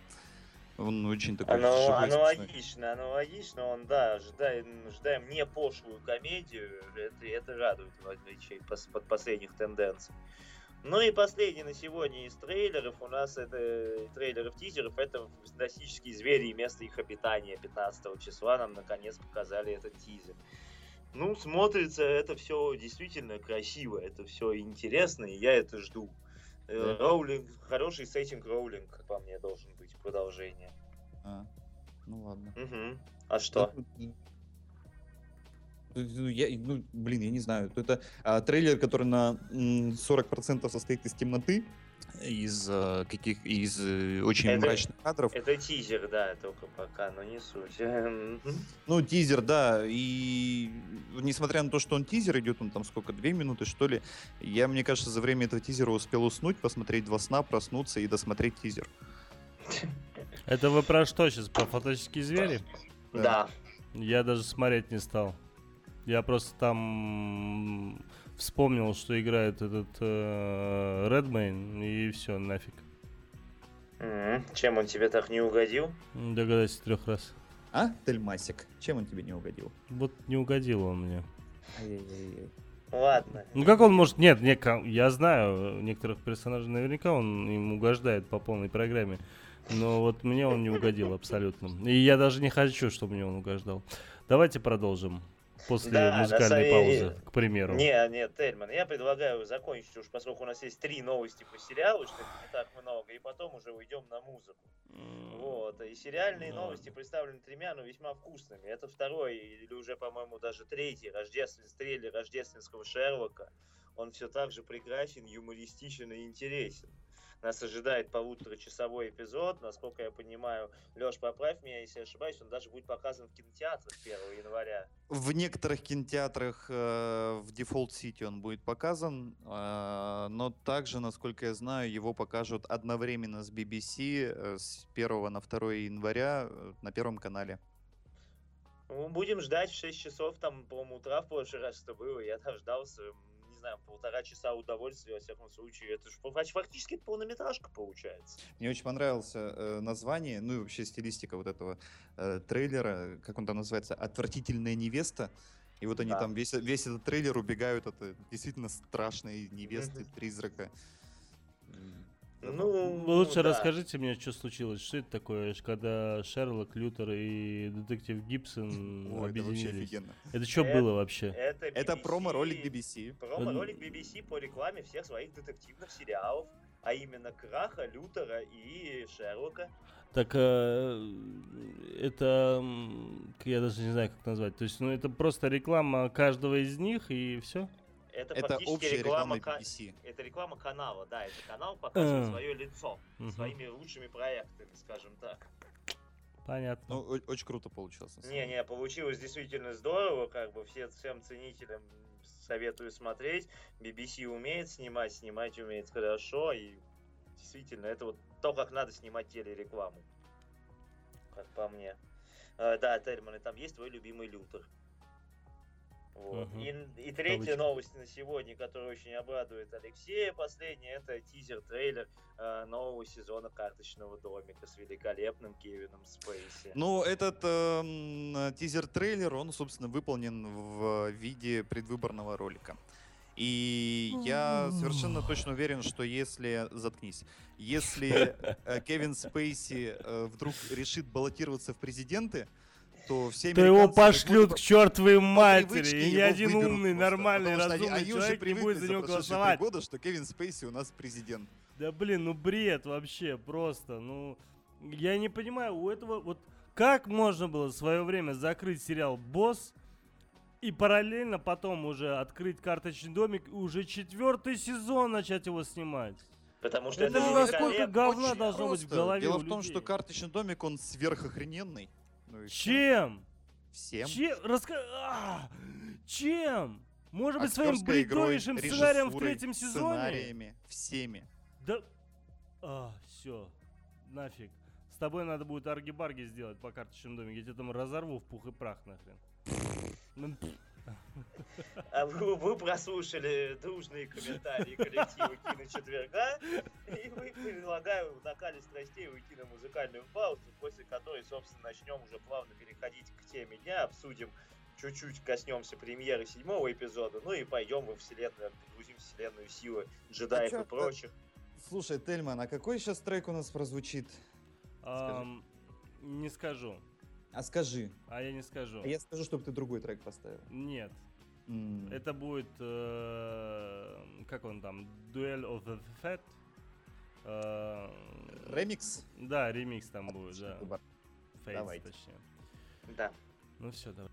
Он очень такой Оно, живой, смешной. аналогично, аналогично, он, да, ожидаем, ожидаем не пошлую комедию, это, это радует в отличие от последних тенденций. Ну и последний на сегодня из трейлеров у нас это трейлеров тизеров, это фантастические звери и место их обитания 15 числа нам наконец показали этот тизер. Ну, смотрится это все действительно красиво, это все интересно, и я это жду. Э, Да. Роулинг, хороший сеттинг Роулинг, как по мне, должен быть продолжение. А, ну ладно. Мгм. А что? Ну, я, ну, блин, я не знаю. Это а, трейлер, который на м, 40% состоит из темноты, из а, каких из э, очень Это- мрачных кадров. Это тизер, да, только пока, но не суть. Ну, тизер, да. И несмотря на то, что он тизер идет, он там сколько, две минуты, что ли, я, мне кажется, за время этого тизера успел уснуть, посмотреть два сна, проснуться и досмотреть тизер. Это вы про что сейчас? Про фантастические звери? Да. Я даже смотреть не стал. Я просто там вспомнил, что играет этот э, Redmayne, и все, нафиг. Мгм. Чем он тебе так не угодил? Догадайся трех раз. А, Тельмасик, чем он тебе не угодил? Вот не угодил он мне. Ай-яй-яй. Ладно. Ну как он может... Нет, не, я знаю, некоторых персонажей наверняка он им угождает по полной программе. Но вот мне он не угодил абсолютно. И я даже не хочу, чтобы мне он угождал. Давайте продолжим. После Да, музыкальной самом паузы, к примеру. Не, нет, Тельман, я предлагаю закончить уж, поскольку у нас есть три новости по сериалу, что не так много, и потом уже уйдем на музыку. Вот, и сериальные Ну новости представлены тремя, но весьма вкусными. Это второй, или уже, по-моему, даже третий рождественский трейлер рождественского Шерлока. Он все так же прекрасен, юмористичен и интересен. Нас ожидает полуторачасовой эпизод. Насколько я понимаю, Леш, поправь меня, если я ошибаюсь, он даже будет показан в кинотеатрах 1 января. В некоторых кинотеатрах э, в Default City он будет показан, э, но также, насколько я знаю, его покажут одновременно с BBC э, с 1 на 2 января э, на Первом канале. Ну, будем ждать в 6 часов, там, по-моему, утра в прошлый раз это было. Я дождался, м, не знаю, полтора часа удовольствия, во всяком случае. Это же фактически это полнометражка получается. Мне очень понравилось э, название, ну и вообще стилистика вот этого э, трейлера, как он там называется, «Отвратительная невеста». И вот они Да. там весь, весь этот трейлер убегают от э, действительно страшной невесты, призрака. Ну, Лучше да. расскажите мне, что случилось. Что это такое, когда Шерлок, Лютер и детектив Гибсон Ой, это вообще объединились? офигенно. Это что Это- было вообще? Это, Это BBC промо-ролик BBC. Промо-ролик BBC по рекламе всех своих детективных сериалов, а именно Краха, Лютера и Шерлока. Так э, это я даже не знаю, как назвать. То есть, ну это просто реклама каждого из них и все. Это, Это фактически общая реклама, реклама ка- BBC. это реклама канала, да, это канал показывает А. свое лицо своими лучшими проектами, скажем так. Понятно. Ну, очень круто получилось. Не-не, получилось действительно здорово, как бы все, всем ценителям советую смотреть. BBC умеет снимать, снимать умеет хорошо, и действительно, это вот то, как надо снимать телерекламу. Как по мне. Э, да, Тельман, и там есть твой любимый Лютер. Вот. Мгм. И, и третья Кавычки. новость на сегодня, которая очень обрадует Алексея, последняя, это тизер-трейлер э, нового сезона карточного домика с великолепным Кевином Спейси. Ну, этот эм, э, тизер-трейлер, он, собственно, выполнен в виде предвыборного ролика. И я совершенно точно уверен, что если... Заткнись. Если э, Кевин Спейси э, вдруг решит баллотироваться в президенты, то все То его пошлют будут к чертовой матери, и ни один выберут умный, просто, нормальный, они- разумный они уже человек не будет за него голосовать. года, что Кевин Спейси у нас президент. Да блин, ну бред вообще просто. Ну, я не понимаю, у этого вот как можно было в свое время закрыть сериал Босс и параллельно потом уже открыть карточный домик и уже четвертый сезон начать его снимать. Потому что Это это, же насколько говна должно быть в просто. голове Дело у в том, людей. что карточный домик, он сверхохрененный. Ну и. Чем? Всем. Чем? Раска... А! Чем? Может быть, своим бредовейшим сценарием в третьем сезоне? Сценариями, всеми. Да... А, все. Нафиг. С тобой надо будет арги-барги сделать по карточному домике. Я тебя там разорву в пух и прах нахрен. А вы, вы прослушали дружные комментарии коллектива Киночетверга, и вы предлагаю в накале страстей уйти на музыкальную паузу, после которой, собственно, начнем уже плавно переходить к теме дня, обсудим чуть-чуть коснемся премьеры седьмого эпизода, ну и пойдем во вселенную, погрузим вселенную силы джедаев чё, и прочих. Слушай, Тельман, а какой сейчас трек у нас прозвучит? Ам, Не скажу. А скажи. А я не скажу. А я скажу, чтобы ты другой трек поставил. Нет. М. Это будет... э, Как он там? Duel of the Fat? Э, Ремикс? Да, ремикс там будет, да. Выбор. Фейтс, Давайте. точнее. Да. Ну все, давай.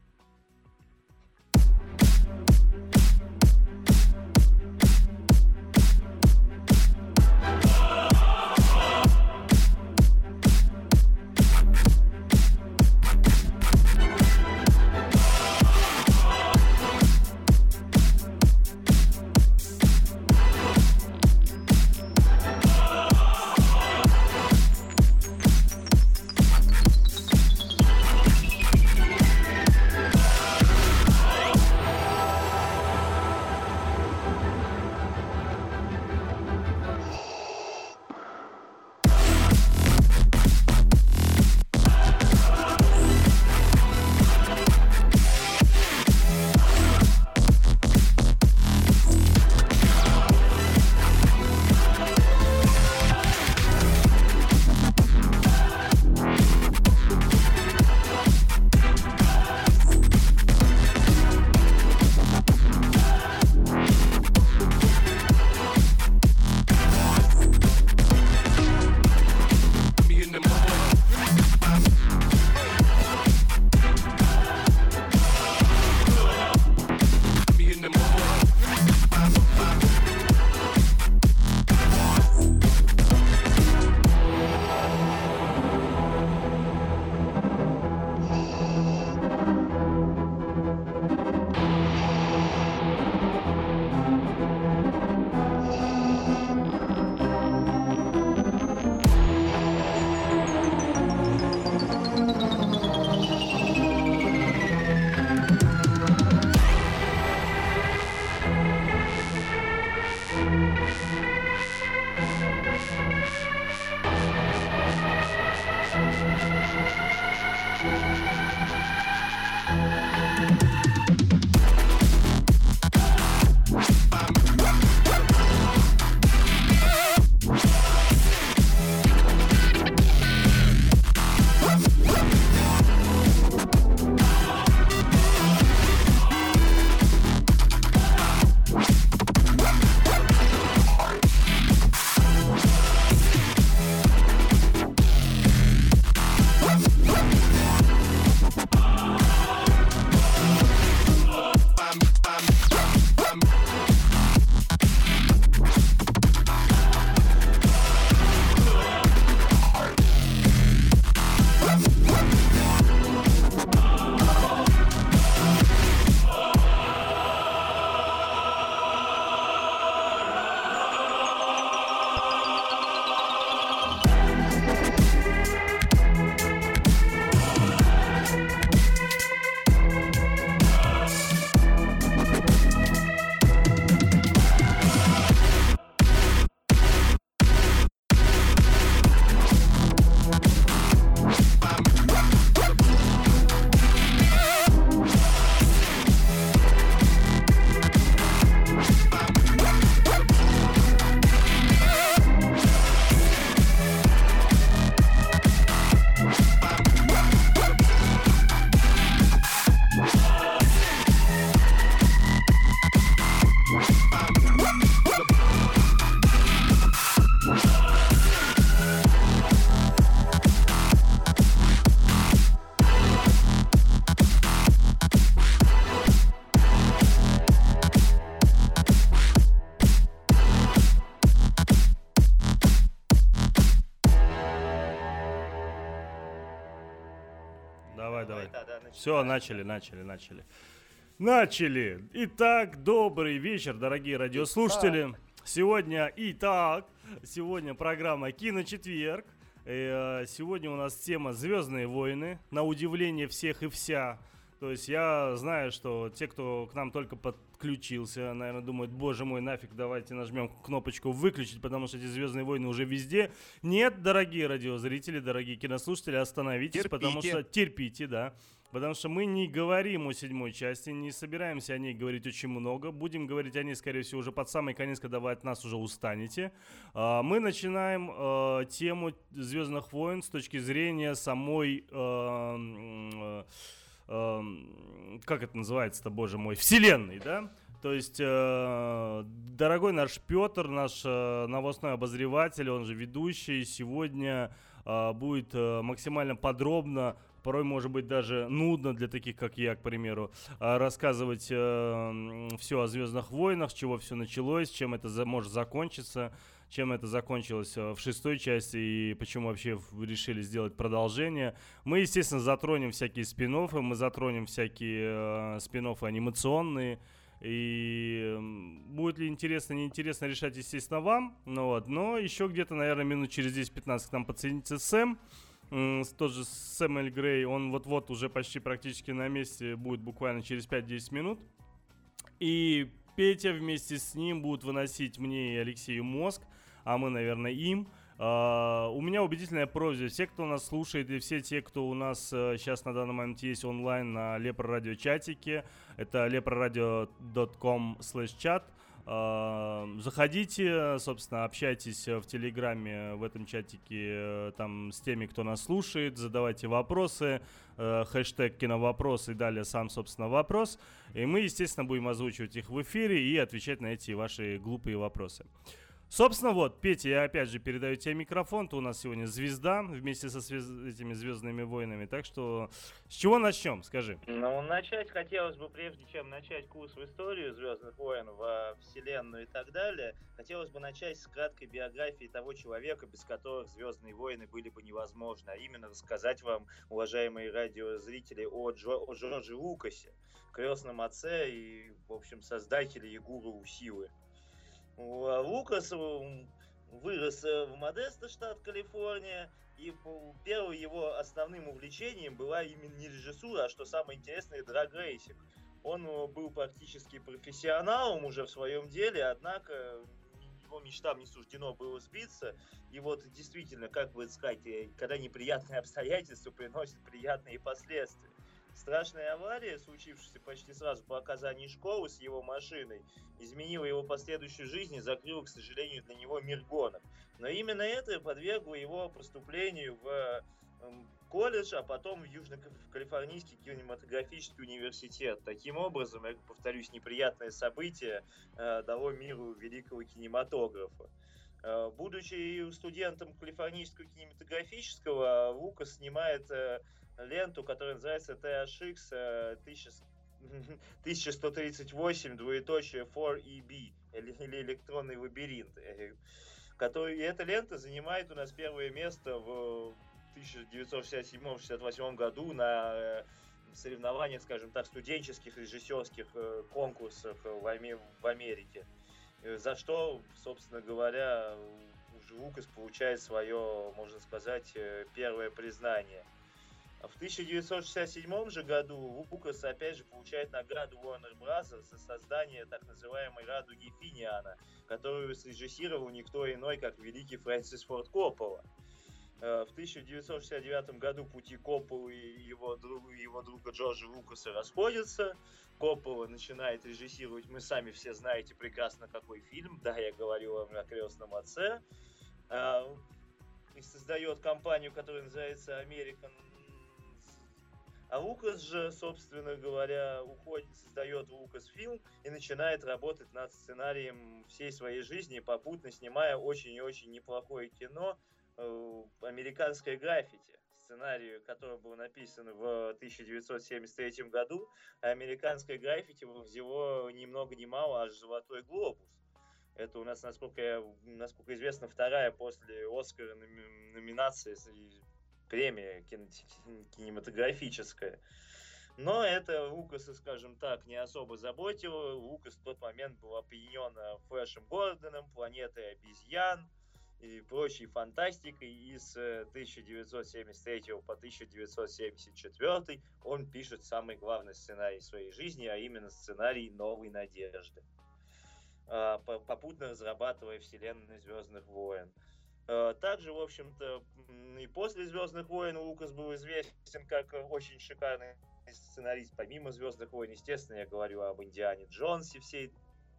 Все, начали, начали, начали. Начали! Итак, добрый вечер, дорогие радиослушатели. Сегодня, итак, сегодня программа «Киночетверг». Э, сегодня у нас тема «Звездные войны». На удивление всех и вся. То есть я знаю, что те, кто к нам только подключился, наверное, думают, боже мой, нафиг, давайте нажмем кнопочку выключить, потому что эти Звездные войны уже везде. Нет, дорогие радиозрители, дорогие кинослушатели, остановитесь, терпите. потому что терпите, да. Потому что мы не говорим о седьмой части, не собираемся о ней говорить очень много. Будем говорить о ней, скорее всего, уже под самый конец, когда вы от нас уже устанете. А, мы начинаем э, тему Звездных войн с точки зрения самой... Э, э, как это называется-то, боже мой, вселенной, да? То есть, э, дорогой наш Петр, наш э, новостной обозреватель, он же ведущий, сегодня э, будет э, максимально подробно порой может быть даже нудно для таких, как я, к примеру, а, рассказывать э, все о Звездных войнах, с чего все началось, чем это за, может закончиться, чем это закончилось э, в шестой части и почему вообще решили сделать продолжение. Мы, естественно, затронем всякие спин мы затронем всякие э, спин анимационные, и будет ли интересно, неинтересно решать, естественно, вам. Ну вот. Но еще где-то, наверное, минут через 10-15 к нам подсоединится Сэм. Тот же Сэмюэль Грей, он вот-вот уже почти практически на месте будет буквально через 5-10 минут. И Петя вместе с ним будут выносить мне и Алексею мозг, а мы, наверное, им. Uh, у меня убедительная просьба. Все, кто нас слушает, и все те, кто у нас uh, сейчас на данный момент есть онлайн на Лепро Радио чатике, это leproradio.com slash chat. Uh, заходите, собственно, общайтесь в Телеграме, в этом чатике, там с теми, кто нас слушает, задавайте вопросы, хэштег киновопрос и далее сам, собственно, вопрос. И мы, естественно, будем озвучивать их в эфире и отвечать на эти ваши глупые вопросы. Собственно, вот, Петя, я опять же передаю тебе микрофон. Ты у нас сегодня звезда вместе со свез... этими звездными войнами. Так что с чего начнем, скажи? Ну, начать хотелось бы, прежде чем начать курс в историю Звездных войн, во Вселенную и так далее, хотелось бы начать с краткой биографии того человека, без которых Звездные войны были бы невозможны. А именно рассказать вам, уважаемые радиозрители, о, Джо... о Джорджи Лукасе, крестном отце и, в общем, создателе и гуру силы. Лукас вырос э, в Модесто, штат Калифорния, и первым его основным увлечением была именно не режиссура, а что самое интересное, драгрейсинг. Он э, был практически профессионалом уже в своем деле, однако его мечтам не суждено было сбиться. И вот действительно, как бы сказать, э, когда неприятные обстоятельства приносят приятные последствия. Страшная авария, случившаяся почти сразу по оказании школы с его машиной, изменила его последующую жизнь и закрыла, к сожалению, для него мир гонок. Но именно это подвергло его проступлению в эм, колледж, а потом в Южно-Калифорнийский кинематографический университет. Таким образом, я повторюсь, неприятное событие э, дало миру великого кинематографа. Э, будучи студентом Калифорнийского кинематографического, Лукас снимает э, ленту, которая называется THX 1138, двоеточие 4EB, или, или электронный лабиринт. Э, который, и эта лента занимает у нас первое место в 1967-68 году на э, соревнованиях, скажем так, студенческих режиссерских э, конкурсах в Америке. За что, собственно говоря, уже Лукас получает свое, можно сказать, первое признание – в 1967 же году Лукас опять же получает награду Warner Bros. за создание так называемой радуги Финиана, которую срежиссировал никто иной, как великий Фрэнсис Форд Коппола. Э, в 1969 году пути Коппола и его, друга, его друга Джорджа Лукаса расходятся. Коппола начинает режиссировать, мы сами все знаете прекрасно какой фильм, да, я говорю вам о крестном отце. Э, и создает компанию, которая называется American а Лукас же, собственно говоря, уходит, создает Лукас фильм и начинает работать над сценарием всей своей жизни, попутно снимая очень и очень неплохое кино «Американское граффити», сценарий, который был написан в 1973 году. А «Американское граффити» взяло ни много ни мало, аж «Золотой глобус». Это у нас, насколько, я, насколько известно, вторая после Оскара номинация премия кинематографическая. Но это Лукаса, скажем так, не особо заботило. Лукас в тот момент был опьянен Флэшем Гордоном, Планетой обезьян и прочей фантастикой. И с 1973 по 1974 он пишет самый главный сценарий своей жизни, а именно сценарий «Новой надежды», а, попутно разрабатывая вселенную «Звездных войн». Э, также, в общем-то, и после «Звездных войн» Лукас был известен как очень шикарный сценарист. Помимо «Звездных войн», естественно, я говорю об Индиане Джонсе всей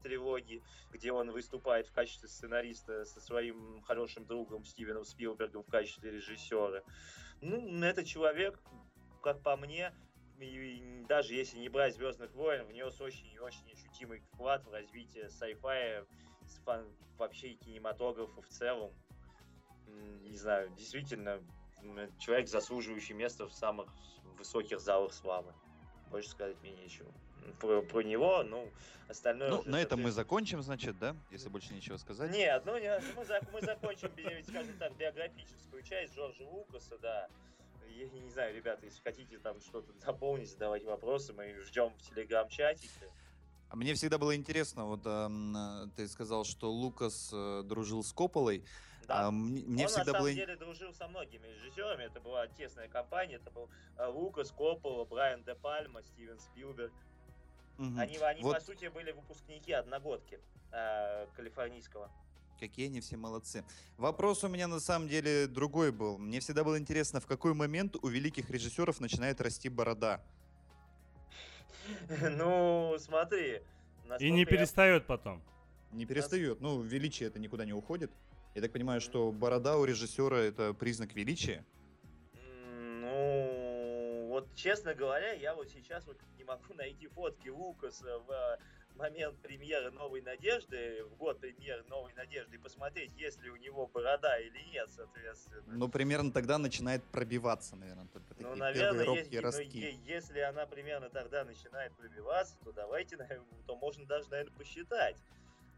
трилогии, где он выступает в качестве сценариста со своим хорошим другом Стивеном Спилбергом в качестве режиссера. Ну, это человек, как по мне, и даже если не брать Звездных войн, внес очень и очень ощутимый вклад в развитие sci-fi, вообще кинематографа в целом не знаю, действительно человек, заслуживающий места в самых высоких залах славы. Больше сказать мне нечего. Про, про него, ну, остальное... Ну, на этом мы закончим, значит, да? Если больше нечего сказать. Нет, ну, не, мы, мы закончим, скажем так, биографическую часть Джорджа Лукаса, да. Я не знаю, ребята, если хотите там что-то дополнить, задавать вопросы, мы ждем в телеграм-чатике. А мне всегда было интересно, вот э, ты сказал, что Лукас э, дружил с Копполой. Да. А, мне, мне Он всегда на самом было... деле дружил со многими режиссерами. Это была тесная компания. Это был э, Лукас, Коппола, Брайан Де Пальма, Стивен Спилберг. Угу. Они, они вот. по сути, были выпускники одногодки э, калифорнийского. Какие они все молодцы. Вопрос у меня на самом деле другой был. Мне всегда было интересно, в какой момент у великих режиссеров начинает расти борода. Ну, смотри. И не перестает потом. Не перестает. Ну, величие это никуда не уходит. Я так понимаю, что борода у режиссера это признак величия. Ну, вот честно говоря, я вот сейчас вот не могу найти фотки Лукаса в момент премьеры «Новой надежды», в год премьеры «Новой надежды», и посмотреть, есть ли у него борода или нет, соответственно. Ну, примерно тогда начинает пробиваться, наверное, только такие ну, наверное, первые если, ростки. Ну, если она примерно тогда начинает пробиваться, то давайте, то можно даже, наверное, посчитать.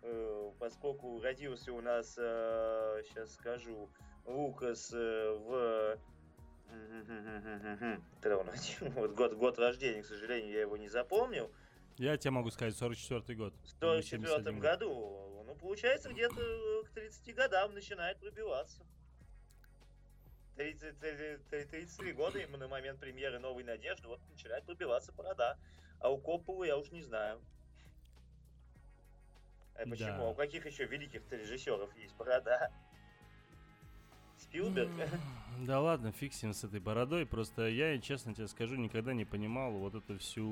Э, поскольку родился у нас, сейчас э, скажу, Лукас э, в он вот год, год рождения, к сожалению, я его не запомнил. Я тебе могу сказать, 44 год. В 44 году. Ну, получается, где-то к 30 годам начинает пробиваться. 30, 30, 33 года ему на момент премьеры «Новой надежды» вот начинает пробиваться борода. А у Коппола я уж не знаю. А почему? Да. А у каких еще великих режиссеров есть борода? Спилберг? Да ладно, фиг с с этой бородой. Просто я, честно тебе скажу, никогда не понимал вот эту всю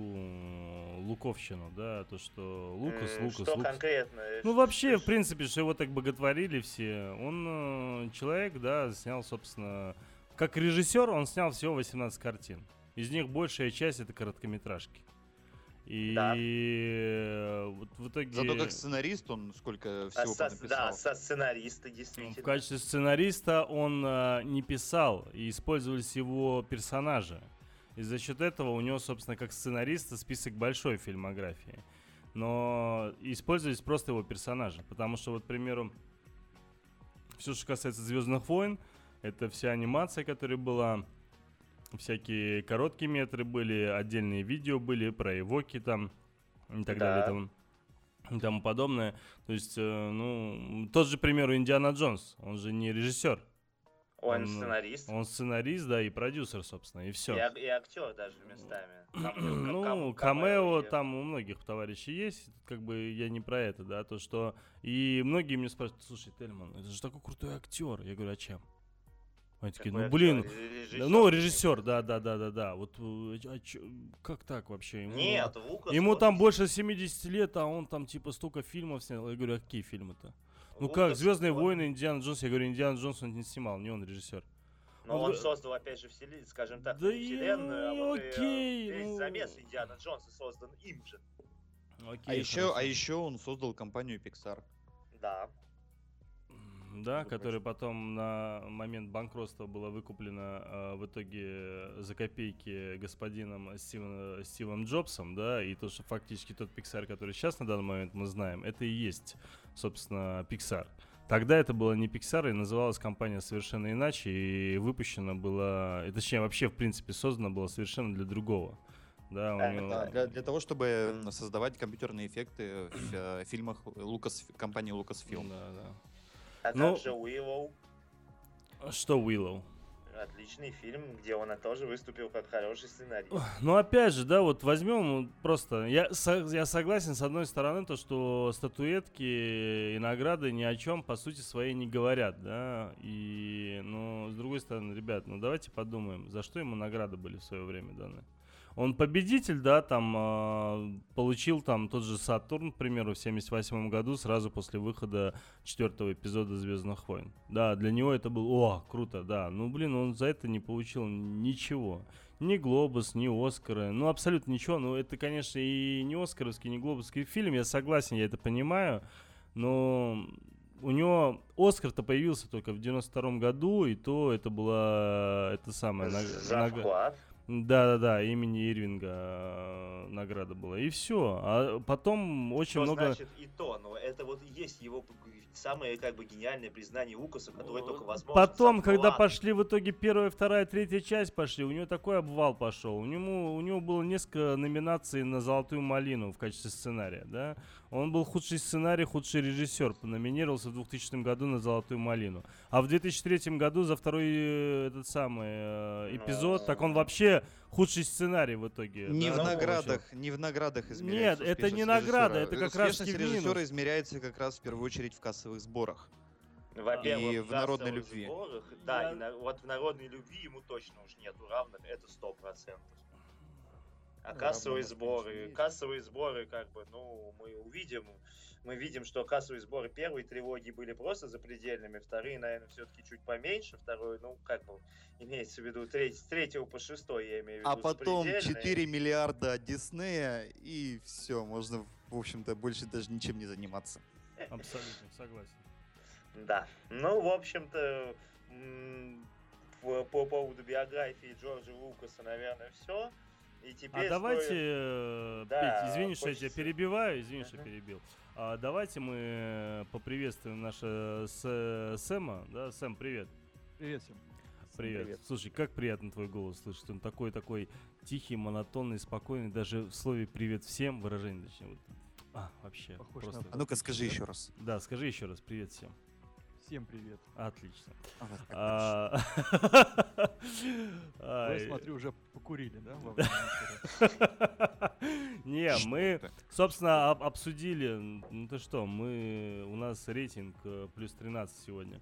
луковщину, да, то, что Лукас, Лукас, Что Лукас. конкретно? Ну, вообще, в принципе, что его так боготворили все. Он э, человек, да, снял, собственно, как режиссер, он снял всего 18 картин. Из них большая часть это короткометражки. И да. вот в итоге... Зато как сценарист он сколько всего со, написал. Да, со сценариста действительно. В качестве сценариста он э, не писал, и использовались его персонажи. И за счет этого у него, собственно, как сценариста список большой фильмографии. Но использовались просто его персонажи. Потому что, вот, к примеру, все, что касается Звездных войн, это вся анимация, которая была всякие короткие метры были, отдельные видео были про эвоки там и так да. далее там, и тому подобное. То есть, э, ну, тот же пример Индиана Джонс, он же не режиссер. Он, он сценарист. Он сценарист, да, и продюсер, собственно, и все. И, и актер даже местами. ну, камео там у многих товарищей есть, как бы я не про это, да, то что... И многие мне спрашивают, слушай, Тельман, это же такой крутой актер. Я говорю, а чем? Они такие, ну блин, режиссер, ну режиссер, да, да, да, да, да. Вот э, а чё, как так вообще? Ему, Нет, Лукас. Ему там больше 70 лет, а он там типа столько фильмов снял. Я говорю, а какие фильмы-то? Ну как, Звездные войны, Индиана Джонс. Я говорю, Индиана Джонс он не снимал, не он режиссер. Но он, он создал, опять же, вселенную, скажем так, да вселенную, а вот окей, и, ну... весь замес Индиана Джонса создан им же. Окей, а, еще, а еще он создал компанию Pixar. Да. Да, которая потом на момент банкротства была выкуплена э, в итоге за копейки господином Стивен, Стивом Джобсом, да, и то, что фактически тот Pixar, который сейчас на данный момент мы знаем, это и есть, собственно, Pixar. Тогда это было не Pixar, и называлась компания совершенно иначе, и выпущена была, и, точнее, вообще, в принципе, создана была совершенно для другого. Да, у него... да, для, для того, чтобы создавать компьютерные эффекты в э, фильмах Лукас, компании Lucasfilm. Да, да. А ну, также Уиллоу. Что Уиллоу? Отличный фильм, где он тоже выступил как хороший сценарист. Ну, опять же, да, вот возьмем просто... Я, я согласен, с одной стороны, то, что статуэтки и награды ни о чем, по сути, своей не говорят, да, и, ну, с другой стороны, ребят, ну, давайте подумаем, за что ему награды были в свое время даны он победитель, да, там э, получил там тот же Сатурн, к примеру, в 78 году, сразу после выхода четвертого эпизода Звездных войн. Да, для него это был, о, круто, да. Ну, блин, он за это не получил ничего. Ни Глобус, ни Оскара, ну, абсолютно ничего. Ну, это, конечно, и не Оскаровский, не Глобусский фильм, я согласен, я это понимаю, но у него Оскар-то появился только в 92 году, и то это была это самое... наг- За нага- вклад. Да-да-да, имени Ирвинга э, награда была. И все. А потом очень Что много... значит и то, но это вот и есть его самое как бы гениальное признание Лукаса, которое только возможно. Потом, когда пошли в итоге первая, вторая, третья часть пошли, у него такой обвал пошел. У него, у него было несколько номинаций на «Золотую малину» в качестве сценария, да. Он был худший сценарий, худший режиссер. Номинировался в 2000 году на «Золотую малину». А в 2003 году за второй э, этот самый э, эпизод, Ну. так он вообще худший сценарий в итоге. Не да, в получил. наградах, не в наградах Нет, измеряется это успешность не награда, это как раз режиссера измеряется как раз в первую очередь в кассовых сборах. Во-первых, И в народной любви. сборах, да, Я- и на- вот в народной любви ему точно уж нету равных, это сто процентов. А кассовые сборы, кассовые сборы, как бы, ну, мы увидим, мы видим, что кассовые сборы первой трилогии были просто запредельными, вторые, наверное, все-таки чуть поменьше, второй, ну, как бы, имеется в виду, треть, с третьего по шестой, я имею в виду, А потом запредельные. 4 миллиарда от Диснея, и все, можно, в общем-то, больше даже ничем не заниматься. Абсолютно, согласен. Да. Ну, в общем-то, по поводу биографии Джорджа Лукаса, наверное, все. И теперь А давайте, стоит- э, Да, Петь, извини, что я тебя хочется. перебиваю, извини, что перебил. А, давайте мы э, поприветствуем нашего С- Сэма. Да, Сэм, привет. Привет всем. Привет. Слушай, как приятно твой голос слышать. Он такой такой тихий, монотонный, спокойный. Даже в слове привет всем выражение, точнее, вот. А, вообще. Похож просто. на А ну-ка скажи еще раз. Да, скажи еще раз привет всем. Всем привет. Отлично. А. А, Вы, смотрю, уже покурили, да? Не, мы, собственно, об- обсудили. Ну ты что, мы у нас рейтинг э, плюс 13 сегодня.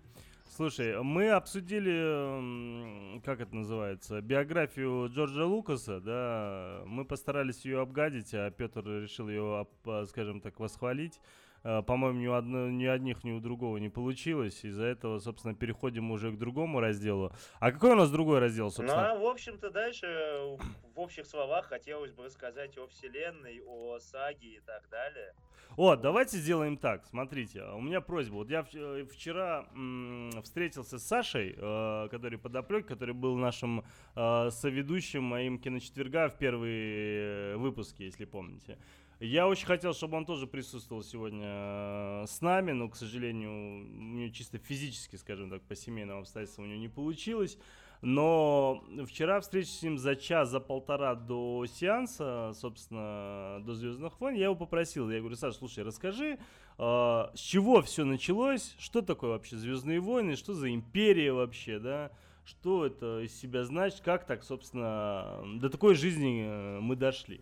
Слушай, мы обсудили, как это называется, биографию Джорджа Лукаса, да. Мы постарались ее обгадить, а Петр решил ее, а, скажем так, восхвалить. Э, По-моему, ни у, одно- ни одних, ни у другого не получилось. Из-за этого, собственно, переходим уже к другому разделу. А какой у нас другой раздел, Ну, собственно? а, в общем-то, дальше э, в общих словах хотелось бы рассказать о вселенной, о саге и так далее. О, давайте сделаем так. Смотрите, у меня просьба. Вот я э, вчера м, встретился с Сашей, э, который подоплек, который был нашим э, соведущим моим киночетверга в первые выпуски, если помните. Я очень хотел, чтобы он тоже присутствовал сегодня э, с нами, но, к сожалению, у него чисто физически, скажем так, по семейным обстоятельствам у него не получилось. Но вчера встреча с ним за час, за полтора до сеанса, собственно, до Звездных войн, я его попросил. Я говорю, Саш, слушай, расскажи, э, с чего все началось, что такое вообще Звездные войны, что за империя вообще, да, что это из себя значит, как так, собственно, до такой жизни э, мы дошли.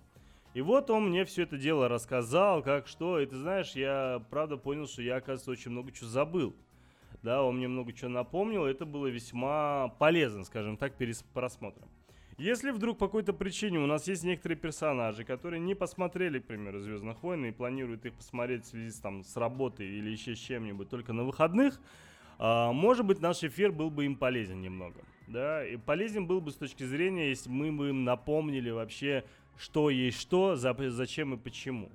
И вот он мне все это дело рассказал, как что. И ты знаешь, я правда понял, что я, оказывается, очень много чего забыл. Да, он мне много чего напомнил, это было весьма полезно, скажем так, перед просмотром. Если вдруг по какой-то причине у нас есть некоторые персонажи, которые не посмотрели, к примеру, Звездных войн и планируют их посмотреть в связи с, там, с работой или еще с чем-нибудь только на выходных, а, может быть, наш эфир был бы им полезен немного. Да, и полезен был бы с точки зрения, если мы бы им напомнили вообще, что есть что, за- зачем и почему.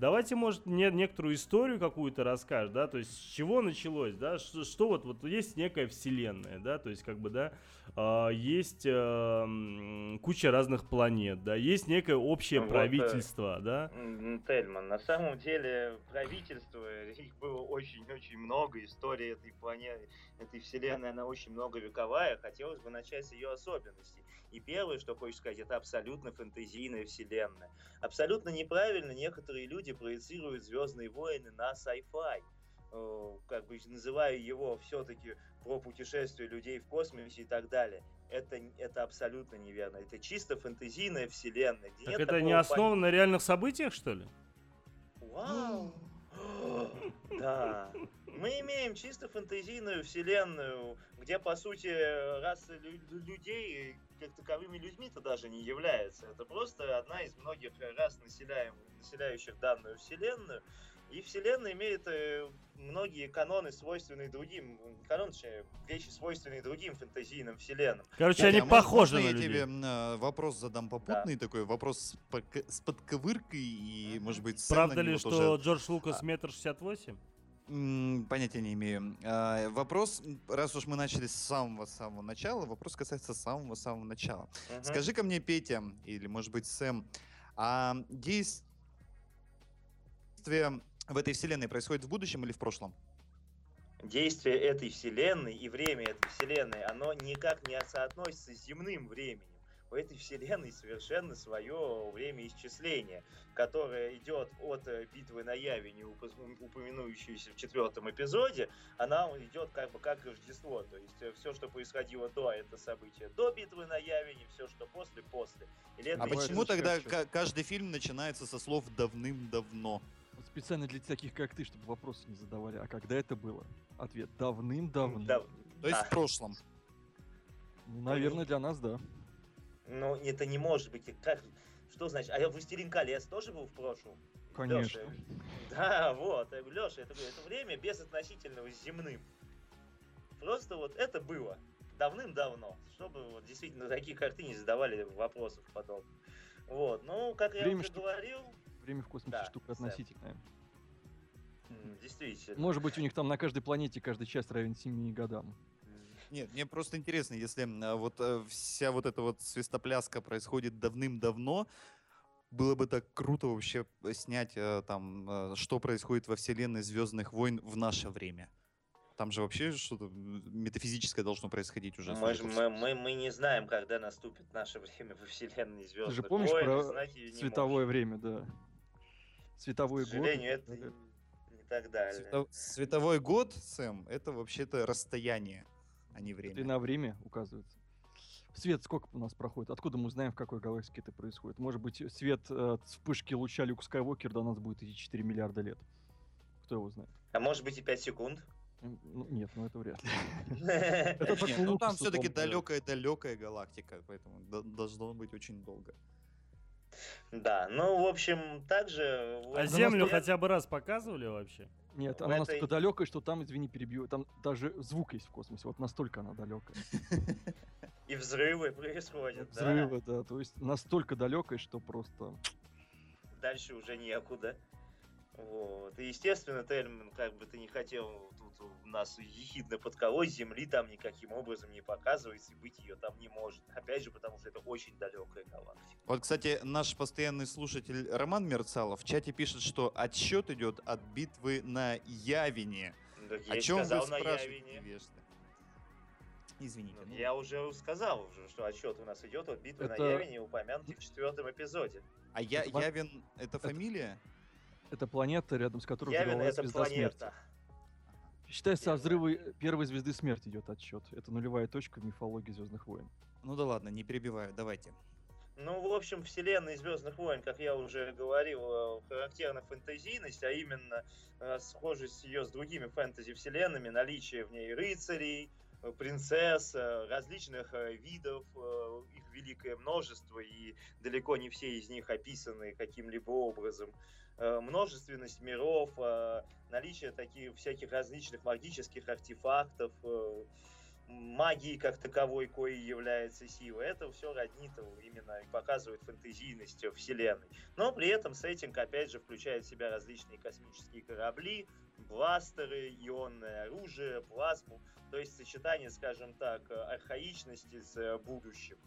Давайте, может, мне некоторую историю какую-то расскажешь, да, то есть с чего началось, да, что, что вот, вот есть некая вселенная, да, то есть как бы, да, а, есть э, куча разных планет, да, есть некое общее Вот, э, правительство, да. М, Тельман, на самом деле правительство, их было очень-очень много, история этой планеты, этой вселенной, она очень многовековая, хотелось бы начать с ее особенностей. И первое, что хочется сказать, это абсолютно фэнтезийная вселенная. Абсолютно неправильно некоторые люди проецируют Звездные войны на sci-fi. Э, Как бы называя его все-таки про путешествие людей в космосе и так далее. Это, это абсолютно неверно. Это чисто фэнтезийная вселенная. Так это не основано на реальных событиях, что ли? Вау! Да. Мы имеем чисто фэнтезийную вселенную, где, по сути, раса лю- людей как таковыми людьми-то даже не является. Это просто одна из многих рас, населяем, населяющих данную вселенную. И вселенная имеет э, многие каноны, свойственные другим, канон, точнее, вещи, свойственные другим фэнтезийным вселенным. Короче, Катя, они а похожи можно на я людей. тебе э, вопрос задам попутный такой, вопрос с, подковыркой и, может быть, Правда ли, что тоже- Джордж Лукас А. метр шестьдесят восемь? Понятия не имею. А, Вопрос, раз уж мы начали с самого-самого начала, вопрос касается самого-самого начала. Мгм. Скажи-ка мне, Петя, или, может быть, Сэм, а действие в этой вселенной происходит в будущем или в прошлом? действие этой вселенной и время этой вселенной, оно никак не соотносится с земным временем. У этой вселенной совершенно свое время исчисления, которое идет от э, битвы на Явине, упо- упомянующейся в четвертом эпизоде, она идет как бы как Рождество. То есть все, что происходило до, это событие до битвы на Явине, все, что после, после. Или это А почему тогда каждый фильм начинается со слов «давным-давно»? Вот специально для таких, как ты, чтобы вопросы не задавали. А когда это было? Ответ давным-давно. Да. То есть А. в прошлом. Ну, наверное, для нас да. Ну, это не может быть. Как? Что значит? А «Властелин колец» тоже был в прошлом? Конечно. Лёша, Да, вот, Леша, это, это время без относительного с земным. Просто вот это было давным-давно, чтобы вот действительно такие, как ты, не задавали вопросов подобных. Вот, ну, как я Время уже штука. говорил, Время в космосе Да, штука относительная. действительно. Может быть, у них там на каждой планете каждый час равен 7 годам. Нет, мне просто интересно, если а, вот э, вся вот эта вот свистопляска происходит давным-давно, было бы так круто вообще э, снять э, там, что происходит во вселенной Звездных войн в наше время. Там же вообще что-то метафизическое должно происходить уже. Мы, судя ж- по мы, мы, мы не знаем, когда наступит наше время во вселенной Ты звездных же помнишь войн, про световое время, да. Световой К год. сожалению, и это не так далее. Свето- Световой год, Сэм, это вообще-то расстояние, а не Это и время. на время указывается. Свет сколько у нас проходит? Откуда мы узнаем, в какой галактике это происходит? Может быть, свет э, от вспышки луча Люка Скайуокера до нас будет идти 4 миллиарда лет. Кто его знает? А может быть и 5 секунд? Ну, нет, ну это вряд ли. Ну там все-таки далекая-далекая галактика, поэтому до- должно быть очень долго. Да, ну, в общем, также... А Землю хотя бы раз показывали вообще? Нет, она этой- настолько далекая, что там, извини, перебью, там даже звук есть в космосе. Вот настолько она далекая. И взрывы происходят, да. Взрывы, да. То есть настолько далекая, что просто. Дальше уже некуда. Вот. И, естественно, Тельман, как бы ты не хотел тут у нас ехидно подколоть, Земли там никаким образом не показывается, и быть ее там не может. Опять же, потому что это очень далекая галактика. Вот, кстати, наш постоянный слушатель Роман Мерцалов в чате пишет, что отсчет идет от битвы на Явине. Я О чем вы сказал на спрашиваете, Явине. невежды? Извините. Ну, ну, Я уже сказал, уже, что отсчет у нас идет от битвы на Это- Явине, упомянутый в четвертом эпизоде. А я, это Явин — это фамилия? Это планета, рядом с которой Явин это звезда смерти. Первая. от взрыва первой звезды смерти идет отсчет. Это нулевая точка в мифологии Звездных войн. Ну да ладно, не перебиваю, давайте. Ну, в общем, вселенная Звездных войн, как я уже говорил, э, характерна фэнтезийность, а именно э, схожесть ее с другими фэнтези-вселенными, наличие в ней рыцарей, э, принцесс, э, различных э, видов, э, их великое множество, и далеко не все из них описаны каким-либо образом. Э, Множественность миров, э, наличие таких всяких различных магических артефактов, э, магии как таковой, коей является сила. Это все роднит его именно и показывает фэнтезийность вселенной. Но при этом сеттинг, опять же, включает в себя различные космические корабли, бластеры, ионное оружие, плазму. То есть сочетание, скажем так, архаичности с э, будущим.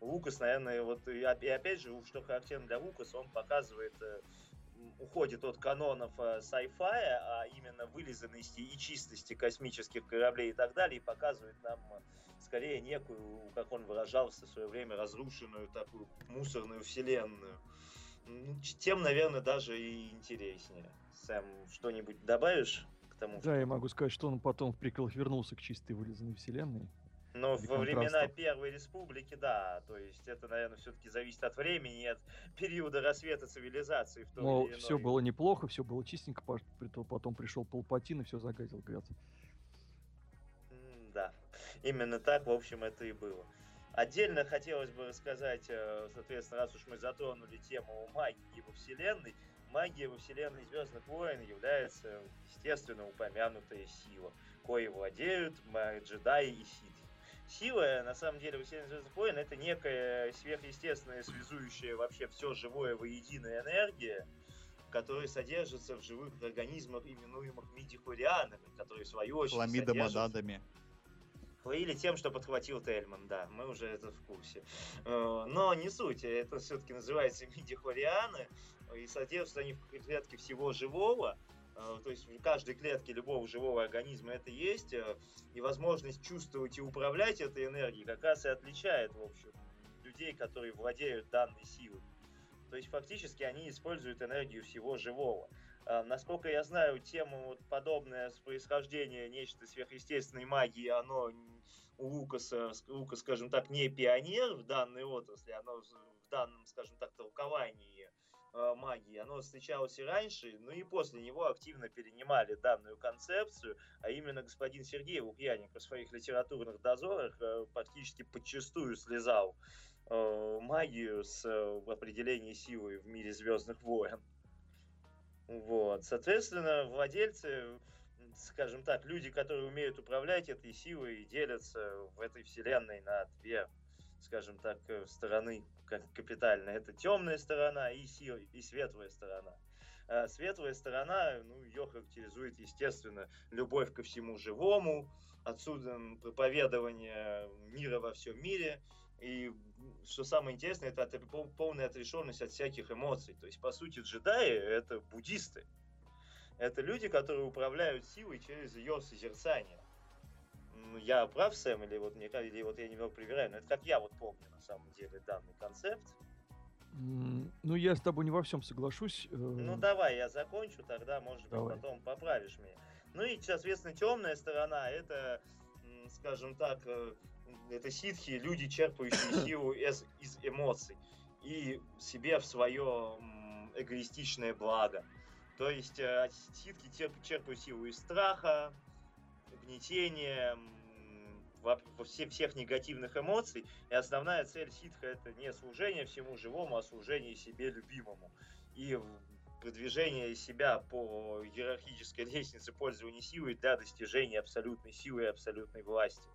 Лукас, наверное, вот и, оп- и опять же, что характерно для Лукаса, он показывает э, уходит от канонов э, sci-fi, а именно вылизанности и чистости космических кораблей и так далее, и показывает нам э, скорее некую, как он выражался в свое время, разрушенную такую мусорную вселенную. Ну, Тем, наверное, даже и интереснее. Сэм, что-нибудь добавишь к тому? Да, я могу сказать, что он потом в приколах вернулся к чистой вылизанной вселенной. Но во времена. Первой Республики, да, то есть это, наверное, все-таки зависит от времени от периода рассвета цивилизации в том Мол, или все было неплохо, все было чистенько, потом пришел Палпатин и все загадил, говорят. Да, именно так, в общем, это и было. Отдельно хотелось бы рассказать, э, соответственно, раз уж мы затронули тему магии во Вселенной, магия во Вселенной Звездных войн является, естественно, упомянутая сила, коей владеют джедаи и ситхи. Сила, на самом деле, Вселенной Звездных войн это некая сверхъестественная, связующая вообще все живое воедино энергия, которые содержатся в живых организмах, именуемых мидихлорианами, которые в свою очередь Хламидомодадами. Или тем, что подхватил Тельман, да, мы уже это в курсе. Э, Но не суть, это все-таки называется мидихлорианы, и содержатся они в клетке всего живого, Э, то есть в каждой клетке любого живого организма это есть, э, и возможность чувствовать и управлять этой энергией как раз и отличает, в общем, людей, которые владеют данной силой. То есть фактически они используют энергию всего живого. А, насколько я знаю, тему вот подобное с происхождения нечто сверхъестественной магии, оно у Лукаса, Лукас, скажем так, не пионер в данной отрасли, оно в данном, скажем так, толковании Э, магии, оно встречалось и раньше, но и после него активно перенимали данную концепцию, а именно господин Сергей Лукьяненко в своих литературных дозорах э, практически подчастую слезал э, магию с определения силы в мире Звездных войн. Вот. Соответственно, владельцы, скажем так, люди, которые умеют управлять этой силой, делятся в этой вселенной на две, скажем так, стороны как капитальная. Это темная сторона и, сила, и светлая сторона. А светлая сторона, ну, ее характеризует, естественно, любовь ко всему живому, отсюда проповедование мира во всем мире. И что самое интересное, это полная отрешенность от всяких эмоций. То есть, по сути, джедаи — это буддисты. Это люди, которые управляют силой через ее созерцание. Я прав, Сэм, или вот, мне, или вот я немного привираю, но это как я вот помню на самом деле данный концепт. Ну, я с тобой не во всем соглашусь. Э. Ну, давай, я закончу, тогда, может давай. быть, потом поправишь меня. Ну и, соответственно, темная сторона, это, скажем так, э, это ситхи, люди, черпающие силу из, из эмоций и себе в свое эгоистичное благо. То есть э, ситхи черпают силу из страха, гнетения, во, во все, всех негативных эмоций. И основная цель ситха это не служение всему живому, а служение себе любимому. И продвижение себя по иерархической лестнице пользования силой для достижения абсолютной силы и абсолютной власти.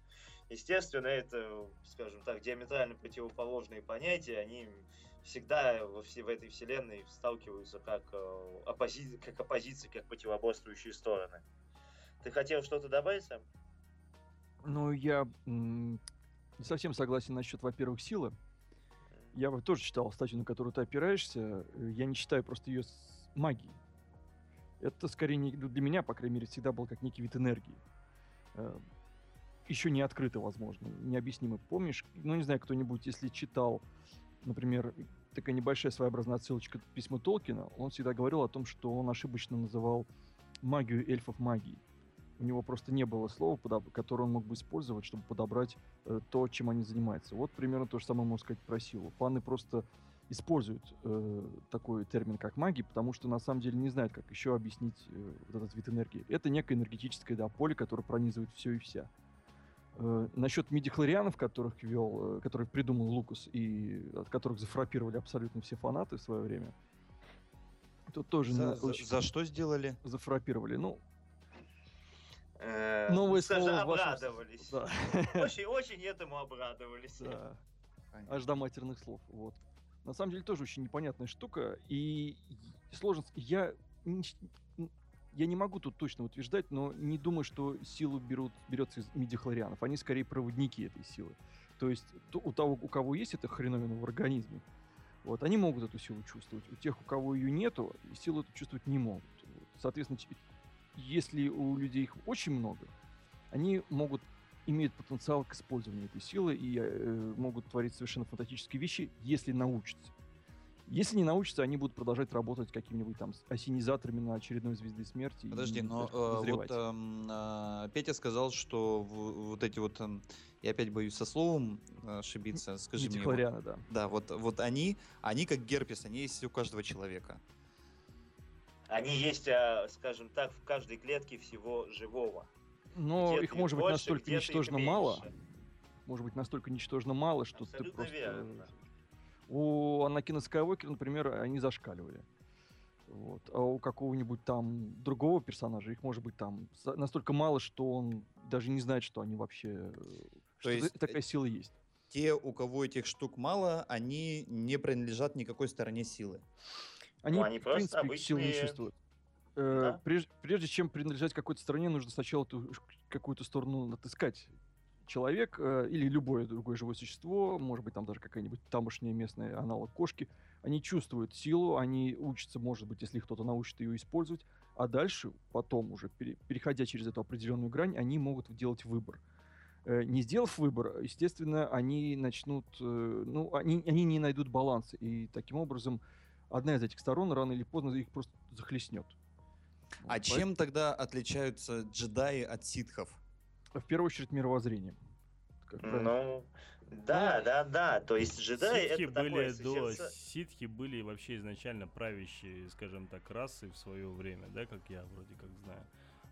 Естественно, это, скажем так, диаметрально противоположные понятия, они всегда во все, в этой вселенной сталкиваются как, э, оппози, как оппозиции, как противоборствующие стороны. Ты хотел что-то добавить, Сэм? Ну, я не совсем согласен насчет, во-первых, силы. Я тоже читал статью, на которую ты опираешься. Я не считаю просто ее с магией. Это скорее не, для меня, по крайней мере, всегда был как некий вид энергии. Э, Еще не открыто, возможно, необъяснимо. Помнишь, ну не знаю, кто-нибудь, если читал, например, такая небольшая своеобразная отсылочка к письму Толкина, он всегда говорил о том, что он ошибочно называл магию эльфов магией у него просто не было слова, которое он мог бы использовать, чтобы подобрать э, то, чем они занимаются. Вот примерно то же самое можно сказать про силу. Фаны просто используют э, такой термин, как магия, потому что на самом деле не знают, как еще объяснить э, вот этот вид энергии. Это некое энергетическое да, поле, которое пронизывает все и вся. Э, насчет мидихлорианов, которых вел, э, которых придумал Лукас и от которых зафрапировали абсолютно все фанаты в свое время, тут тоже за, за, очень... за что сделали? Зафрапировали. Ну, Э, слова обрадовались. Да. Очень, очень этому обрадовались. Да. Аж до матерных слов. Вот. На самом деле тоже очень непонятная штука. И сложно... Я, я не могу тут точно утверждать, но не думаю, что силу берут, берется из мидихлорианов. Они скорее проводники этой силы. То есть то, у того, у кого есть эта хреновина в организме, вот, они могут эту силу чувствовать. У тех, у кого ее нету, силу эту чувствовать не могут. Соответственно, если у людей их очень много, они могут имеют потенциал к использованию этой силы и э, могут творить совершенно фантастические вещи, если научатся. Если не научатся, они будут продолжать работать какими-нибудь там осенизаторами на очередной звезды смерти. Подожди, но э, вот э, Петя сказал, что в, вот эти вот, э, я опять боюсь со словом э, ошибиться, скажи мне. Вот, да. Да, вот, вот они, они как герпес, они есть у каждого человека. Они есть, а, скажем так, в каждой клетке всего живого. Но их может быть настолько ничтожно мало. Может быть настолько ничтожно мало, что Абсолютно ты просто... Верно. У Анакина Скайуокера, например, они зашкаливали. Вот. А у какого-нибудь там другого персонажа их может быть там настолько мало, что он даже не знает, что они вообще... Э, То что есть такая сила есть. Те, у кого этих штук мало, они не принадлежат никакой стороне силы. Они, Ну, они в принципе, сил не обычные- чувствуют. Э, Да. Прежде, прежде чем принадлежать какой-то стране, нужно сначала эту ш- какую-то сторону отыскать. Человек э, или любое другое живое существо, может быть, там даже какая-нибудь тамошняя местная аналог кошки, они чувствуют силу, они учатся, может быть, если кто-то научит ее использовать, а дальше, потом уже, пере- переходя через эту определенную грань, они могут делать выбор. Э, Не сделав выбор, естественно, они начнут, э, ну, они, они не найдут баланса, и таким образом одна из этих сторон рано или поздно их просто захлестнет. А Вот, чем тогда отличаются джедаи от ситхов? В первую очередь мировоззрением. Как? Ну, да, да, да. То есть джедаи ситхи это такое были до созерца- ситхи были вообще изначально правящие, скажем так, расы в свое время, да, как я вроде как знаю,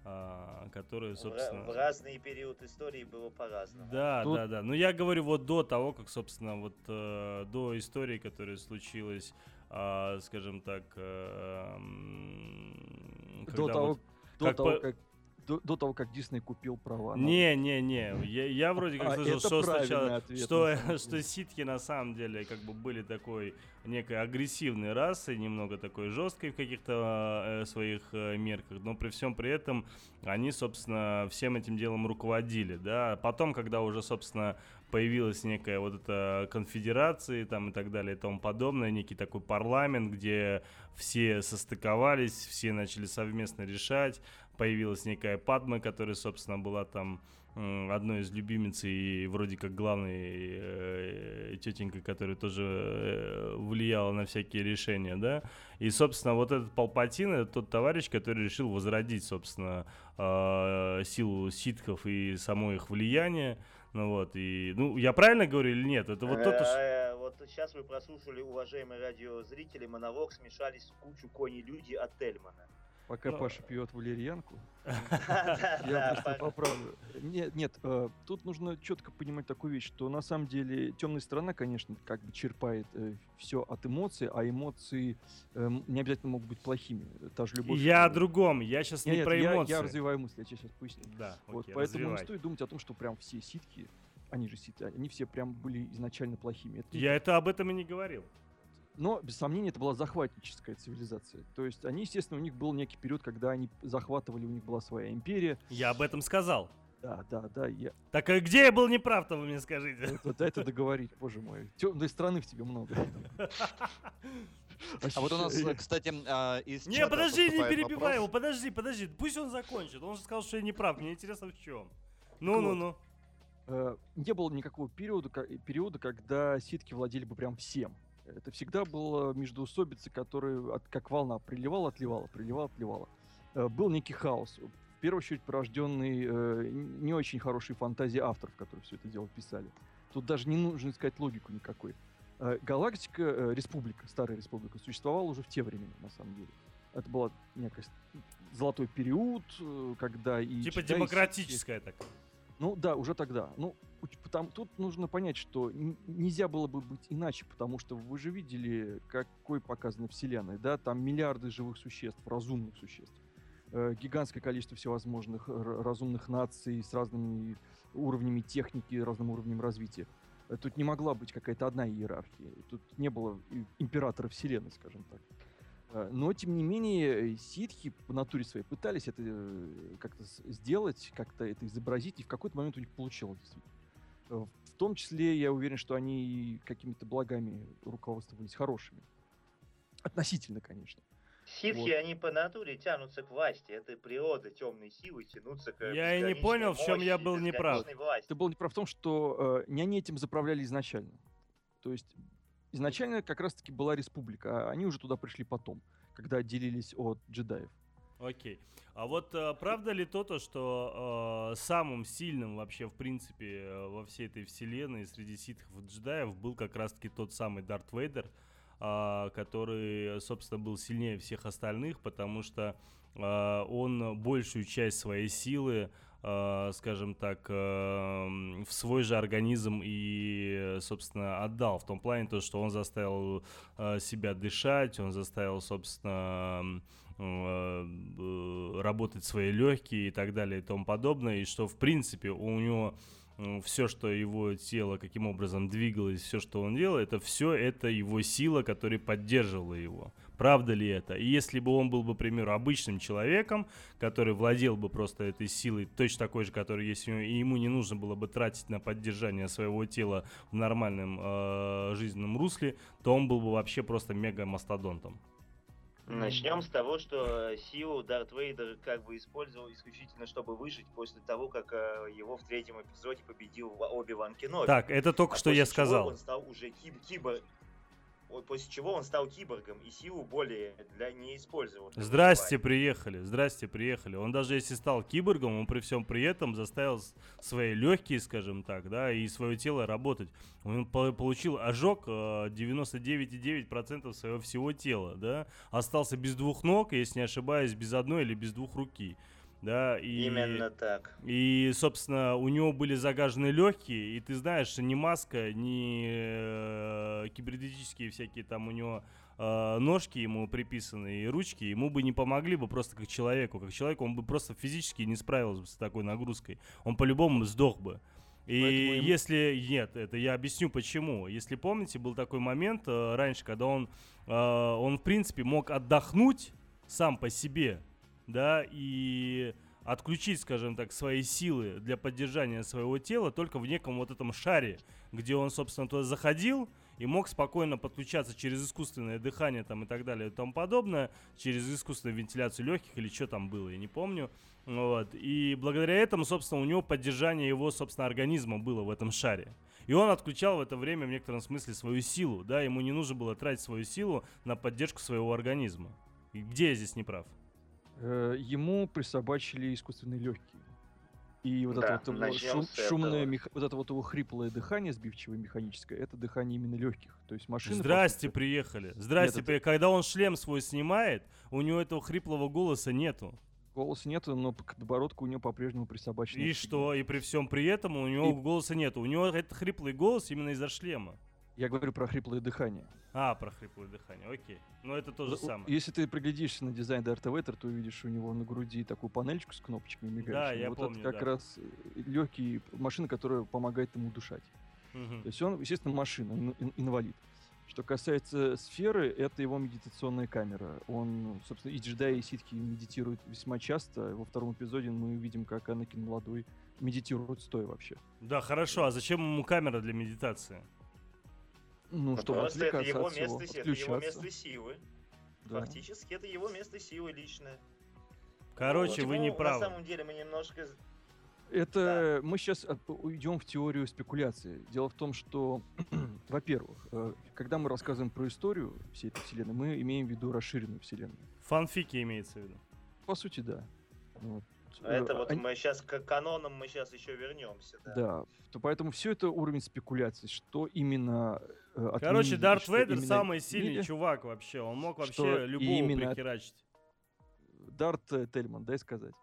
а, которые, собственно. В разный период истории было по-разному. Да, Тут- да, да. Ну я говорю вот до того, как, собственно, вот э, до истории, которая случилась, скажем так, э, до того, вот- до, как того по- как, до, до того, как Дисней купил права. на- Не, не, не. Я, я вроде как А, слышал, что сначала, ответ, что, на самом что деле. ситхи на самом деле как бы были такой некой агрессивной расой, немного такой жесткой в каких-то э, своих э, мерках, но при всем при этом они, собственно, всем этим делом руководили, да. Потом, когда уже, собственно, появилась некая вот эта конфедерация там и так далее и тому подобное, некий такой парламент, где все состыковались, все начали совместно решать, появилась некая Падма, которая, собственно, была там одной из любимиц и вроде как главной э, тетенькой, которая тоже э, влияла на всякие решения, да. И, собственно, вот этот Палпатин, это тот товарищ, который решил возродить, собственно, э, силу ситхов и само их влияние. Ну вот, и, ну, я правильно говорю или нет? Это вот тот, Вот сейчас вы прослушали, уважаемые радиозрители, монолог «Смешались в кучу кони-люди» от Тельмана. Пока Ну, Паша пьет валерьянку, я просто по- поправлю. Нет, нет, э, тут нужно четко понимать такую вещь, что на самом деле темная сторона, конечно, как бы черпает все от эмоций, а эмоции э, м, не обязательно могут быть плохими. Та же любовь. Я о э, другом, я сейчас не про эмоции. я развиваю мысли, я сейчас поясню. Да, Вот, поэтому не стоит думать о том, что прям все ситки, они же ситки, они все прям были изначально плохими. Я это об этом и не говорил. Но, без сомнения, это была захватническая цивилизация. То есть они, естественно, у них был некий период, когда они захватывали, у них была своя империя. Я об этом сказал. Да, да, да, я... Так а где я был неправ-то, вы мне скажите? Вот, это договорить, боже мой. Темной страны в тебе много. А вот у нас, кстати, а, из Не, подожди, не перебивай его, подожди, подожди. Пусть он закончит. Он же сказал, что я не прав. Мне интересно в чем. Ну, ну, ну. Э, Не было никакого периода, периода, когда ситки владели бы прям всем. Это всегда было междоусобицы, которые от- как волна приливала, отливала, приливала, отливала. Э, Был некий хаос. В первую очередь порожденный э, не очень хорошей фантазией авторов, которые все это дело писали. Тут даже не нужно искать логику никакой. Э, Галактика, э, республика, старая республика, существовала уже в те времена, на самом деле. Это был некий золотой период, э, когда и... Типа демократическая такая. Ну да, уже тогда. Ну, потом, тут нужно понять, что нельзя было бы быть иначе, потому что вы же видели, какой показана Вселенная, да? Там миллиарды живых существ, разумных существ. Э, гигантское количество всевозможных разумных наций с разными уровнями техники, разным уровнем развития. Тут не могла быть какая-то одна иерархия. Тут не было императора Вселенной, скажем так. Э, Но, тем не менее, э, ситхи по натуре своей пытались это э, как-то сделать, как-то это изобразить, и в какой-то момент у них получилось, действительно. В том числе, я уверен, что они какими-то благами руководствовались хорошими. Относительно, конечно. Ситхи, Вот. они по натуре тянутся к власти. Это природа темной силы тянутся к Я и не понял, в чем я был неправ. власти. Ты был неправ в том, что э, не они этим заправляли изначально. То есть изначально как раз-таки была республика, а они уже туда пришли потом, когда отделились от джедаев. Окей. А вот э, правда ли то, то что э, самым сильным вообще, в принципе, э, во всей этой вселенной среди ситхов и джедаев был как раз-таки тот самый Дарт Вейдер, а, который, собственно, был сильнее всех остальных, потому что а, он большую часть своей силы, а, скажем так, а, м, в свой же организм и, собственно, отдал. В том плане то, что он заставил а, себя дышать, он заставил, собственно, м, э, работать свои легкие и так далее и тому подобное, и что, в принципе, у него все, что его тело, каким образом двигалось, все, что он делал, это все это его сила, которая поддерживала его. Правда ли это? И если бы он был бы, к примеру, обычным человеком, который владел бы просто этой силой, точно такой же, который есть у него, и ему не нужно было бы тратить на поддержание своего тела в нормальном э, жизненном русле, то он был бы вообще просто мега-мастодонтом. Начнем с того, что силу Дарт Вейдер как бы использовал исключительно, чтобы выжить после того, как э, его в третьем эпизоде победил Оби-Ван Кеноби. Так, это только а что я сказал. Он стал уже киб кибор... После чего он стал киборгом и силу более для не использовал. Здрасте, приехали. Здрасте, приехали. Он даже если стал киборгом, он при всем при этом заставил свои легкие, скажем так, да, и свое тело работать. Он по- получил ожог э, 99,9% своего всего тела, да. Остался без двух ног, если не ошибаюсь, без одной или без двух руки. Да, и... Именно так. И, собственно, у него были загажены легкие, и ты знаешь, ни маска, ни э, кибернетические всякие там у него э, ножки ему приписаны и ручки ему бы не помогли бы просто как человеку. Как человеку он бы просто физически не справился бы с такой нагрузкой. Он по-любому сдох бы. И Поэтому если нет, это я объясню почему. Если помните, был такой момент э, раньше, когда он, э, он в принципе мог отдохнуть сам по себе, да, и отключить, скажем так, свои силы для поддержания своего тела только в неком вот этом шаре, где он, собственно, туда заходил и мог спокойно подключаться через искусственное дыхание там и так далее и тому подобное, через искусственную вентиляцию легких или что там было, я не помню. Вот. И благодаря этому, собственно, у него поддержание его, собственно, организма было в этом шаре. И он отключал в это время в некотором смысле свою силу, да, ему не нужно было тратить свою силу на поддержку своего организма. И где я здесь не прав? Э, Ему присобачили искусственные легкие. И вот Да, это вот его шум- шумное, меха- вот это вот его хриплое дыхание сбивчивое механическое, это дыхание именно легких. То есть машина... Здрасте, сути, приехали. Здрасте, Нет, при- когда он шлем свой снимает, у него этого хриплого голоса нету. Голоса нету, но к подбородку у него по-прежнему присобачено. И что? И при всем при этом у него И- голоса нету. У него этот хриплый голос именно из-за шлема. Я говорю про хриплое дыхание. А, про хриплое дыхание, окей. Но это то же У- самое. Если ты приглядишься на дизайн Дарта Вейдера, то увидишь у него на груди такую панельчику с кнопочками мигающими. я вот помню, это как да. раз легкий машина, которая помогает ему дышать. Мгм. То есть он, естественно, машина, ин- ин- инвалид. Что касается сферы, это его медитационная камера. Он, собственно, и джедаи, и ситхи медитируют весьма часто. Во втором эпизоде мы увидим, как Анакин молодой медитирует стоя вообще. Да, хорошо. А зачем ему камера для медитации? Ну, чтобы Просто это его от всего, место, это его место силы. Да. Фактически это его место силы личное. Короче, Ну, вы не На правы. самом деле мы немножко... Это мы сейчас уйдем в теорию спекуляции. Дело в том, что, во-первых, э, когда мы рассказываем про историю всей этой вселенной, мы имеем в виду расширенную вселенную. Фанфики имеется в виду. По сути, да. Вот. Это Э, вот они- мы сейчас к канонам мы сейчас еще вернемся. Да. Да, то поэтому все это уровень спекуляций, что именно э, Короче, отменили, Дарт что Вейдер именно самый сильный отменили. чувак вообще. Он мог Что вообще любого именно- прихерачить. Дарт э, Тельман, дай сказать.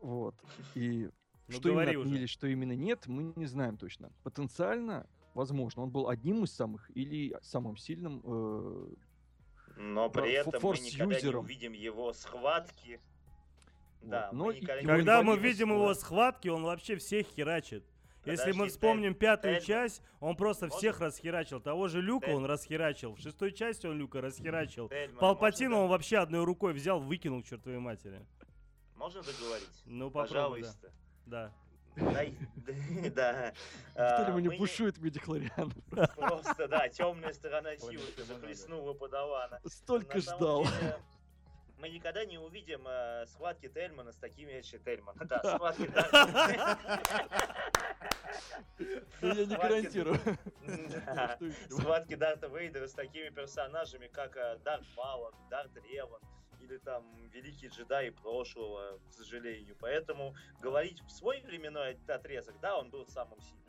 Вот. И Ну, что именно говори уже. отменили, что именно нет, мы не знаем точно. Потенциально, возможно, он был одним из самых или самым сильным. э, Но при этом мы никогда не форс-юзером. увидим его схватки. Да, Но мы и- никогда и не Когда мы видим его схватки. он вообще всех херачит. Если мы Подожди, вспомним пятую Тельман. часть, он просто Можно? всех расхерачил. Того же Люка он Тель- расхерачил. В шестой части он Люка расхерачил. Тельман, Палпатина можно он вообще одной рукой взял, выкинул к чертовой матери. Можно договорить? Ну, попробуй, да. Пожалуйста. Да. Дай- Да. Что А, ли мы не пушует медиклариан? Просто, да, темная сторона силы захлестнула подавана. Столько ждал. Мы никогда не увидим э, схватки Тельмана с такими еще Тельмана. Да, схватки я не гарантирую. Схватки Дарта Вейдера с такими персонажами, как э, Дарт Малок, Дарт Реван или там великие джедаи прошлого, к сожалению. Поэтому говорить в свой временной отрезок, да, он был самым сильным.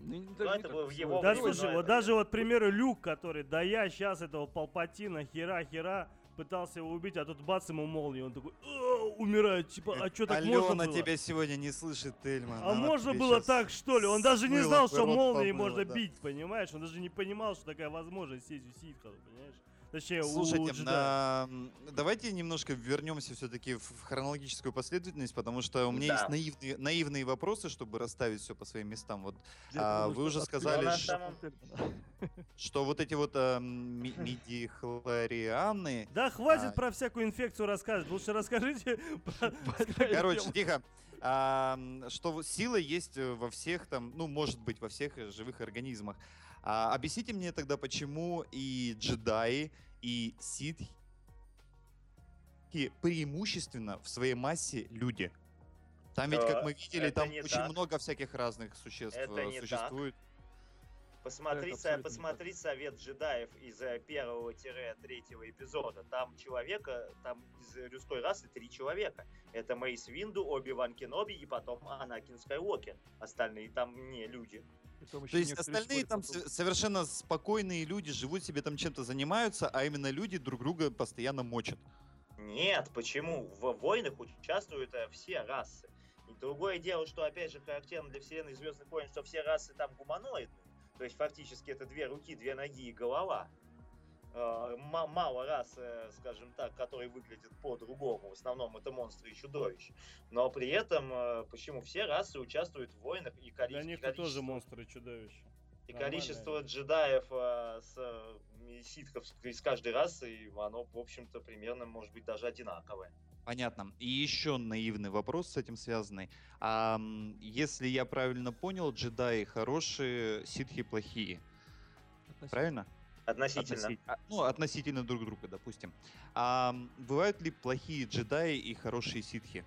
Ну, Ну, это всего его Да слушай, вот даже вот, к примеру, Люк, который, да я сейчас этого Палпатина, хера-хера, пытался его убить, а тут бац ему молнию, он такой, «А, умирает, типа, а что так можно было? тебя сегодня не слышит, Тельман. А можно было так, что ли? Он даже не знал, что молнией можно бить, понимаешь? Он даже не понимал, что такая возможность есть у ситхов, понимаешь? Точнее, у Слушайте, джедая. на- давайте немножко вернемся все-таки в хронологическую последовательность, потому что у меня Да. есть наивные, наивные вопросы, чтобы расставить все по своим местам. Вот А, вы уже сказали, Тельмана. что вот эти вот а, ми- мидихлорианы, Да хватит а- про всякую инфекцию рассказывать. Лучше расскажите про... Короче, тихо. А, что сила есть э, во всех там, ну, может быть, во всех э, живых организмах. А, объясните мне тогда, почему и джедаи, и ситхи преимущественно в своей массе люди. Там ведь, как Э, мы видели, это там очень так. много всяких разных существ Это э, не так. существует. Посмотри, Это со- посмотри совет джедаев из э, первого-третьего эпизода. Там человека, там из людской расы три человека. Это Мейс Винду, Оби-Ван Кеноби и потом Анакин Скайуокер. Остальные там не люди. То есть остальные там о том, с- совершенно спокойные люди живут себе там чем-то занимаются, а именно люди друг друга постоянно мочат. Нет, почему? В войнах участвуют э, все расы. И другое дело, что опять же характерно для вселенной Звездных войн, что все расы там гуманоидные. То есть фактически это две руки, две ноги и голова. Э, ма- Мало рас, э, скажем так, которые выглядят по-другому. В основном это монстры и чудовища. Но при этом, э, почему все расы участвуют в войнах и Для количество, них это тоже монстры и чудовища. и Нормально. количество джедаев э, с э, ситхов из каждой расы, и оно, в общем-то, примерно может быть даже одинаковое. Понятно. И еще наивный вопрос с этим связанный. А, если я правильно понял, джедаи хорошие, ситхи плохие. относительно. Правильно? Относительно. Относи- а, Ну, относительно друг друга, допустим. А бывают ли плохие джедаи и хорошие ситхи?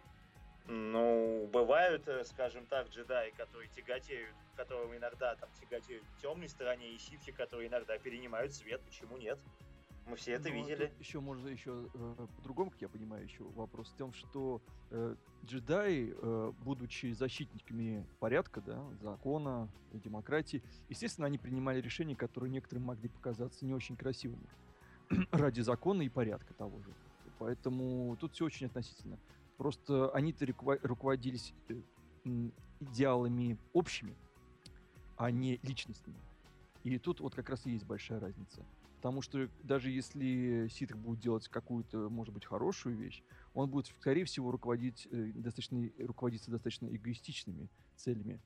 Ну, бывают, э, скажем так, джедаи, которые тяготеют, которым иногда там тяготеют темной стороне, и ситхи, которые иногда перенимают свет. Почему нет? Мы все это Но видели. Еще можно еще э, по-другому, как я понимаю, еще вопрос в том, что э, джедаи, э, будучи защитниками порядка, да, закона, демократии, естественно, они принимали решения, которые некоторым могли показаться не очень красивыми ради закона и порядка того же. Поэтому тут все очень относительно. Просто они-то руководились э, идеалами общими, а не личностными. И тут вот как раз и есть большая разница. Потому что даже если Ситх будет делать какую-то, может быть, хорошую вещь, он будет, скорее всего, руководить, э, достаточно, руководиться достаточно эгоистичными целями.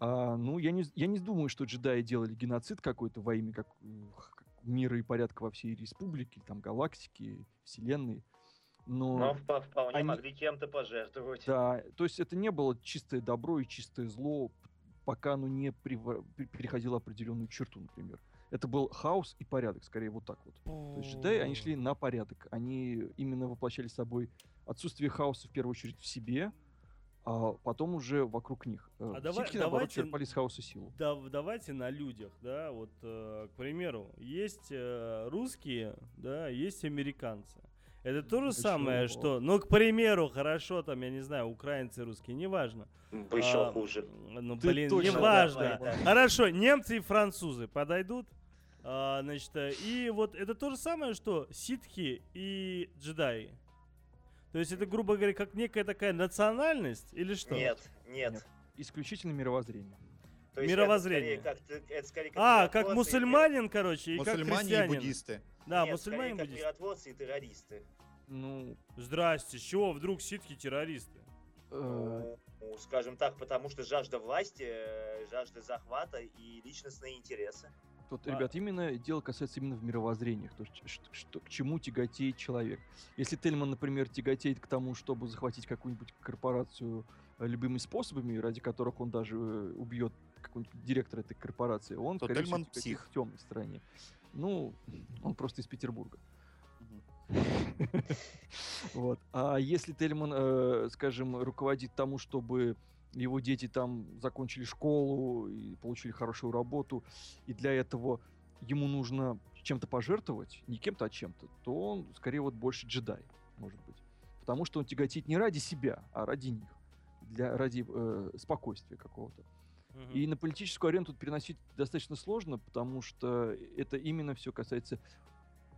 А, ну, я не, я не думаю, что джедаи делали геноцид какой-то во имя как, как мира и порядка во всей республике, там, галактики, вселенной. Но, Но впо- вполне они- могли кем-то пожертвовать. да, то есть это не было чистое добро и чистое зло, пока оно не пе- переходило определенную черту, например. Это был хаос и порядок, скорее вот так вот. То есть джедаи, они шли на порядок. Они именно воплощали собой отсутствие хаоса в первую очередь в себе, а потом уже вокруг них. Э, А давай- Ситхи, наоборот, давайте- черпали из хаоса силу. Да, давайте на людях, да, вот, э, к примеру, есть э, русские, да, есть американцы. Это то же Ну, самое, чего? что, ну, к примеру, хорошо, там, я не знаю, украинцы, русские, неважно. Еще А, хуже. Ну, Ты блин, неважно. давай, да. Хорошо, немцы и французы подойдут. А, значит, э, и вот это то же самое, что ситхи и джедаи. То есть это, грубо говоря, как некая такая национальность или что? Нет, нет. Нет. Исключительно мировоззрение. То есть Мировоззрение. Это скорее как, это скорее как А, как миротворцы и мусульманин, короче, и как Мусульмане и христианин. буддисты. Да, Нет, мусульманин скорее как буддист. миротворцы и террористы. Ну, Здрасте, с чего вдруг ситхи террористы? э, Ну, скажем так, потому что жажда власти, э, жажда захвата и личностные интересы. Тут, А- ребят, именно дело касается именно в мировоззрениях, то есть что, что- к чему тяготеет человек. Если Тельман, например, тяготеет к тому, чтобы захватить какую-нибудь корпорацию э, любыми способами, ради которых он даже э, убьет какого-нибудь директора этой корпорации, он, То всего, Тельман псих. в темной стороне. Ну, он просто из Петербурга. Вот. А если Тельман, э, скажем, руководит тому, чтобы его дети там закончили школу и получили хорошую работу, и для этого ему нужно чем-то пожертвовать, не кем-то, а чем-то, то он скорее вот больше джедай, может быть. Потому что он тяготеет не ради себя, а ради них, для, ради э, спокойствия какого-то. Мгм. И на политическую арену тут переносить достаточно сложно, потому что это именно все касается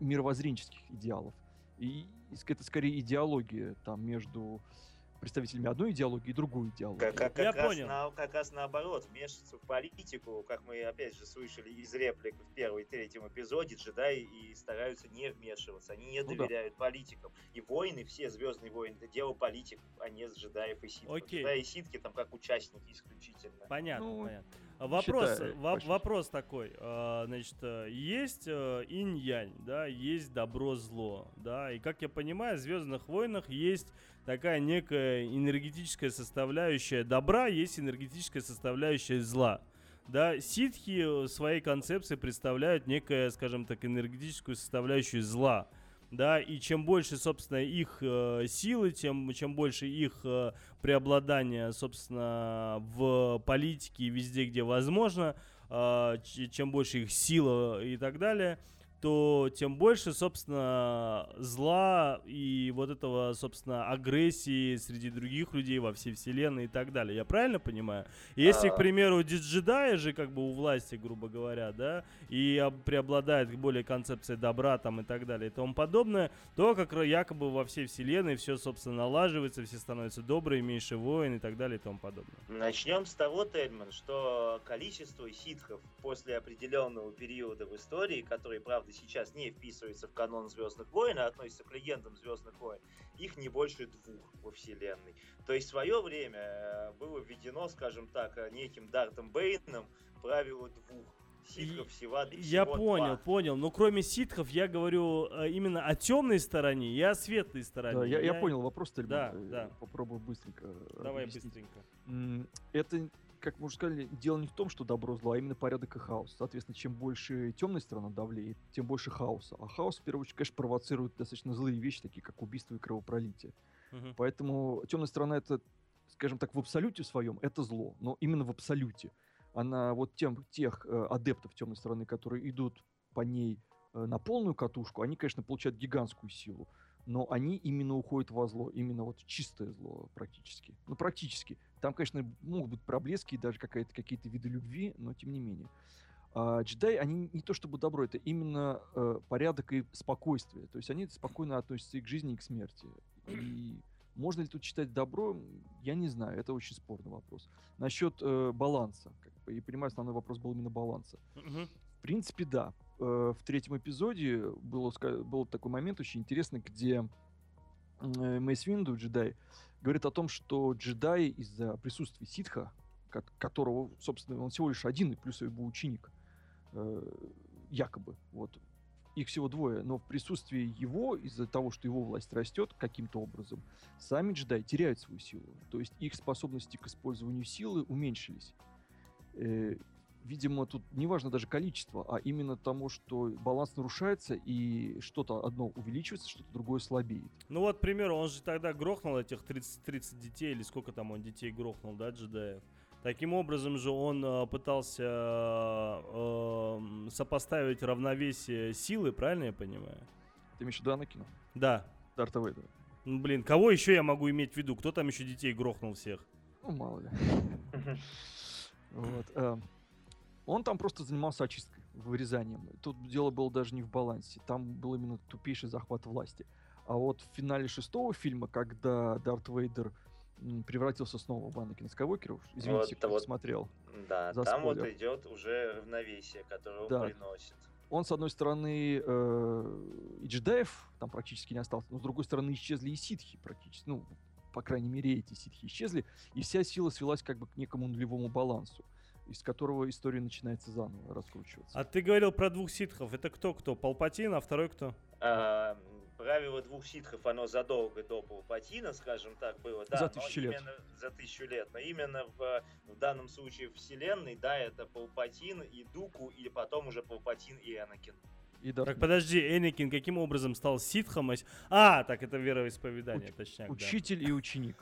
мировоззренческих идеалов. И это скорее идеология там между представителями одной идеологии и другой идеологии. Как, как, Я как раз понял. на- как раз наоборот, вмешиваться в политику, как мы опять же слышали из реплик в первом и третьем эпизоде, джедаи и стараются не вмешиваться, они не Ну да. доверяют политикам. И воины, все звездные войны, это дело политиков, а не джедаев и ситхов. Окей. Джедаи и ситхи там как участники исключительно. Понятно, Ну, понятно. Вопрос, во- почти. вопрос такой, а, значит, э, есть э, инь-янь, да, есть добро-зло, да, и как я понимаю, в Звездных войнах есть такая некая энергетическая составляющая добра, есть энергетическая составляющая зла. Да, ситхи в своей концепции представляют некое, скажем так, энергетическую составляющую зла. Да, и чем больше, собственно, их э, силы, тем чем больше их э, преобладание, собственно, в политике везде, где возможно, ч- чем больше их сила и так далее, то тем больше, собственно, зла и вот этого, собственно, агрессии среди других людей во всей вселенной и так далее. Я правильно понимаю? Если, к А. примеру, джедаи же как бы у власти, грубо говоря, да, и об- преобладает более концепция добра там и так далее и тому подобное, то как якобы во всей вселенной все, собственно, налаживается, все становятся добрые, меньше войн и так далее и тому подобное. Начнем с того, Тельман, что количество ситхов после определенного периода в истории, который, правда, сейчас не вписывается в канон Звездных войн, а относится к легендам Звездных войн, их не больше двух во вселенной. То есть в свое время э, было введено, скажем так, э, неким Дартом Бейном правило двух ситхов всего, Я понял, два. понял. Но кроме ситхов я говорю э, именно о темной стороне и о светлой стороне. Да, я, я понял вопрос, Тельман. Да, да. Попробую быстренько Давай объяснить. быстренько. Это, как мы уже сказали, дело не в том, что добро зло, а именно порядок и хаос. Соответственно, чем больше темная сторона давлеет, тем больше хаоса. А хаос, в первую очередь, конечно, провоцирует достаточно злые вещи, такие как убийство и кровопролитие. Мгм. Поэтому темная сторона это, скажем так, в абсолюте своем это зло, но именно в абсолюте. Она вот тем, тех э, адептов темной стороны, которые идут по ней э, на полную катушку, они, конечно, получают гигантскую силу, но они именно уходят во зло, именно вот чистое зло практически. Ну, практически. Там, конечно, могут быть проблески и даже какие-то виды любви, но тем не менее. А джедаи, они не то чтобы добро, это именно э, порядок и спокойствие. То есть они спокойно относятся и к жизни, и к смерти. И можно ли тут читать добро, я не знаю, это очень спорный вопрос. Насчет э, баланса, как бы, и понимаю, основной вопрос был именно баланса. Мгм. В принципе, да. Э, В третьем эпизоде было, был такой момент очень интересный, где э, Мейс Винду, джедай, говорит о том, что джедай из-за присутствия ситха, ко- которого, собственно, он всего лишь один, и плюс его ученик, э, якобы, вот, их всего двое, но в присутствии его, из-за того, что его власть растет каким-то образом, сами джедаи теряют свою силу. То есть их способности к использованию силы уменьшились. Э, видимо, тут не важно даже количество, а именно тому, что баланс нарушается, и что-то одно увеличивается, что-то другое слабеет. Ну вот, к примеру, он же тогда грохнул этих 30, 30 детей, или сколько там он детей грохнул, да, джедаев. Таким образом же он э, пытался э, эм, сопоставить равновесие силы, правильно я понимаю? Ты имеешь в виду Анакина? Да. Дарта Вейдера? Ну, блин, кого еще я могу иметь в виду? Кто там еще детей грохнул всех? Ну, мало ли. Вот. Он там просто занимался очисткой, вырезанием. Тут дело было даже не в балансе. Там был именно тупейший захват власти. А вот в финале шестого фильма, когда Дарт Вейдер превратился снова в Анакина Скайуокера, извините, Вот, кто вот. смотрел, Да, там вот спойлер. идет уже равновесие, которое он Да. приносит. он, с одной стороны, э, и джедаев там практически не осталось, но с другой стороны, исчезли и ситхи практически. Ну, по крайней мере, эти ситхи исчезли, и вся сила свелась как бы к некому нулевому балансу, из которого история начинается заново раскручиваться. А ты говорил про двух ситхов. Это кто кто? Палпатин, а второй кто? А, правило двух ситхов, оно задолго до Палпатина, скажем так, было. Да, За тысячу лет. именно за тысячу лет. Но именно в, в данном случае вселенной, да, это Палпатин и Дуку, или потом уже Палпатин и Энакин. И Дарт Так подожди, Энакин каким образом стал ситхом? а так это вероисповедание, точняк, да. Учитель и ученик.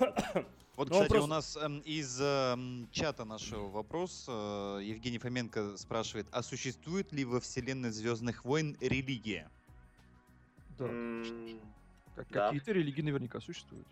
Вот, Ну, кстати, просто- у нас эм, из эм, чата нашего вопрос. э, Евгений Фоменко спрашивает, а существует ли во вселенной Звездных войн религия? Да, М, как- да. Какие-то религии наверняка существуют.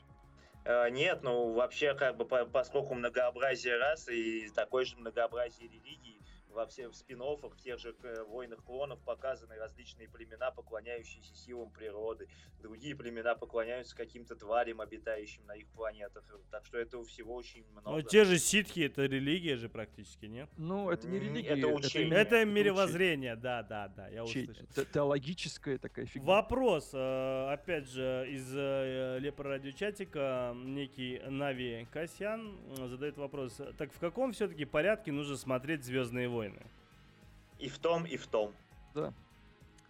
э, Нет, ну вообще как бы по- поскольку многообразие рас и такое же многообразие религий во всех спин в тех же э, «Войнах клонов» показаны различные племена, поклоняющиеся силам природы. Другие племена поклоняются каким-то тварям, обитающим на их планетах. Так что этого всего очень много. Но те же ситхи, это религия же практически, нет? Ну, это не религия. это учение. Это учение. мировоззрение, да, да, да, я услышал. Те- Теологическая такая фигня. Вопрос, э, опять же, из э, Лепо радиочатика некий Нави Касьян задает вопрос. Так в каком все-таки порядке нужно смотреть Звездные войны? И в том, и в том. Да.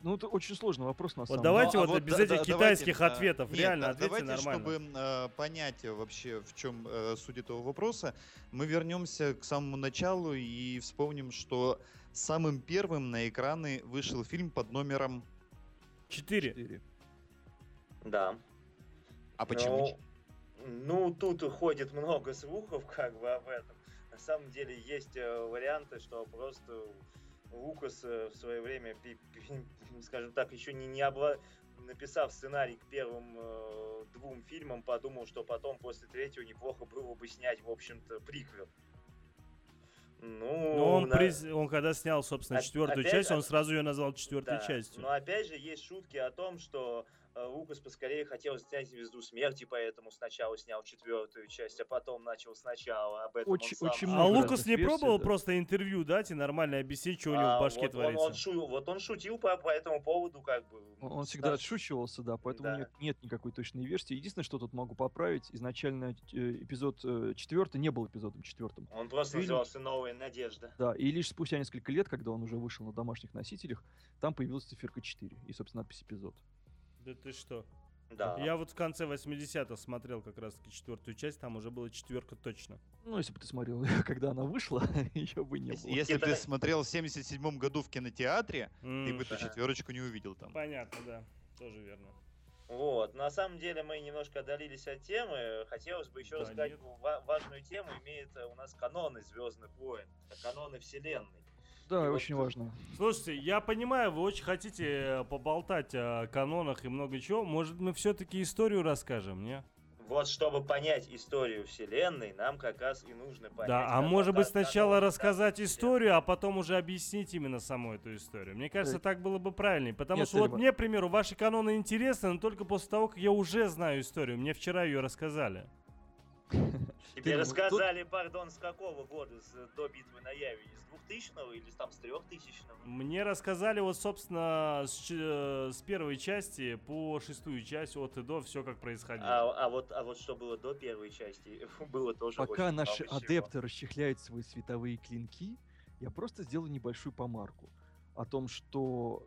Ну, это очень сложный вопрос, на Вот самом давайте Ну, а вот, без да- этих да- китайских давайте, ответов. нет, Реально, да- ответьте давайте, нормально. чтобы э, понять вообще, в чем э, суть этого вопроса, мы вернемся к самому началу и вспомним, что самым первым на экраны вышел фильм под номером... Четыре. Четыре. Да. А почему? Ну, ну, тут ходит много слухов как бы об этом. На самом деле есть э, варианты, что просто Лукас э, в свое время, скажем так, еще не, не обла... написав сценарий к первым э, двум фильмам, подумал, что потом после третьего неплохо было бы снять, в общем-то, приквел. Ну, Но он, на- приз- он когда снял, собственно, Оп- четвертую опять- часть, он сразу ее назвал четвертой Да, частью. Но опять же есть шутки о том, что Лукас поскорее хотел снять «Звезду смерти», поэтому сначала снял четвертую часть, а потом начал сначала об этом. он Очень- сам- очень А много Лукас не пробовал да. просто интервью дать и нормально объяснить, что у него А, в башке вот он- творится? Он, шу- вот он шутил по, по этому поводу, как бы. Он, он всегда отшучивался, да, поэтому Да. нет, нет никакой точной версии. Единственное, что тут могу поправить, изначально э, эпизод э, четвертый не был эпизодом четвертым. Он просто Фильм- назывался «Новая надежда». Да, и лишь спустя несколько лет, когда он уже вышел на домашних носителях, там появилась циферка 4 и, собственно, надпись эпизод. Да ты что? Да. Я вот в конце 80-х смотрел как раз таки четвертую часть, там уже была четверка точно. Ну, если бы ты смотрел, когда она вышла, ее бы не было. Если бы Это- ты смотрел в 77 году в кинотеатре, ты бы эту четверочку не увидел там. Понятно, да. Тоже верно. Вот, на самом деле мы немножко отдалились от темы. Хотелось бы еще Да рассказать нет. ва- важную тему. Имеет э, у нас каноны Звездных войн, каноны Вселенной. Да, И вот очень тут- важно. Слушайте, я понимаю, вы очень хотите э, поболтать о канонах и много чего. Может, мы все-таки историю расскажем, не? Вот чтобы понять историю Вселенной, нам как раз и нужно понять. Да, а может быть сначала рассказать историю, а потом уже объяснить именно саму эту историю. Мне кажется, Э, так было бы правильнее. Потому нет, что вот мне, к примеру, ваши каноны интересны, но только после того, как я уже знаю историю. Мне вчера ее рассказали. Тебе Ты- рассказали, пардон, с какого года, с, до битвы на Яве? Из 2000-го или там с 3000-го? Мне рассказали вот, собственно, с, э, с первой части по шестую часть от и до все как происходило. А, а вот, а вот что было до первой части, было тоже Пока очень наши много чего. адепты расчехляют свои световые клинки, я просто сделаю небольшую помарку о том, что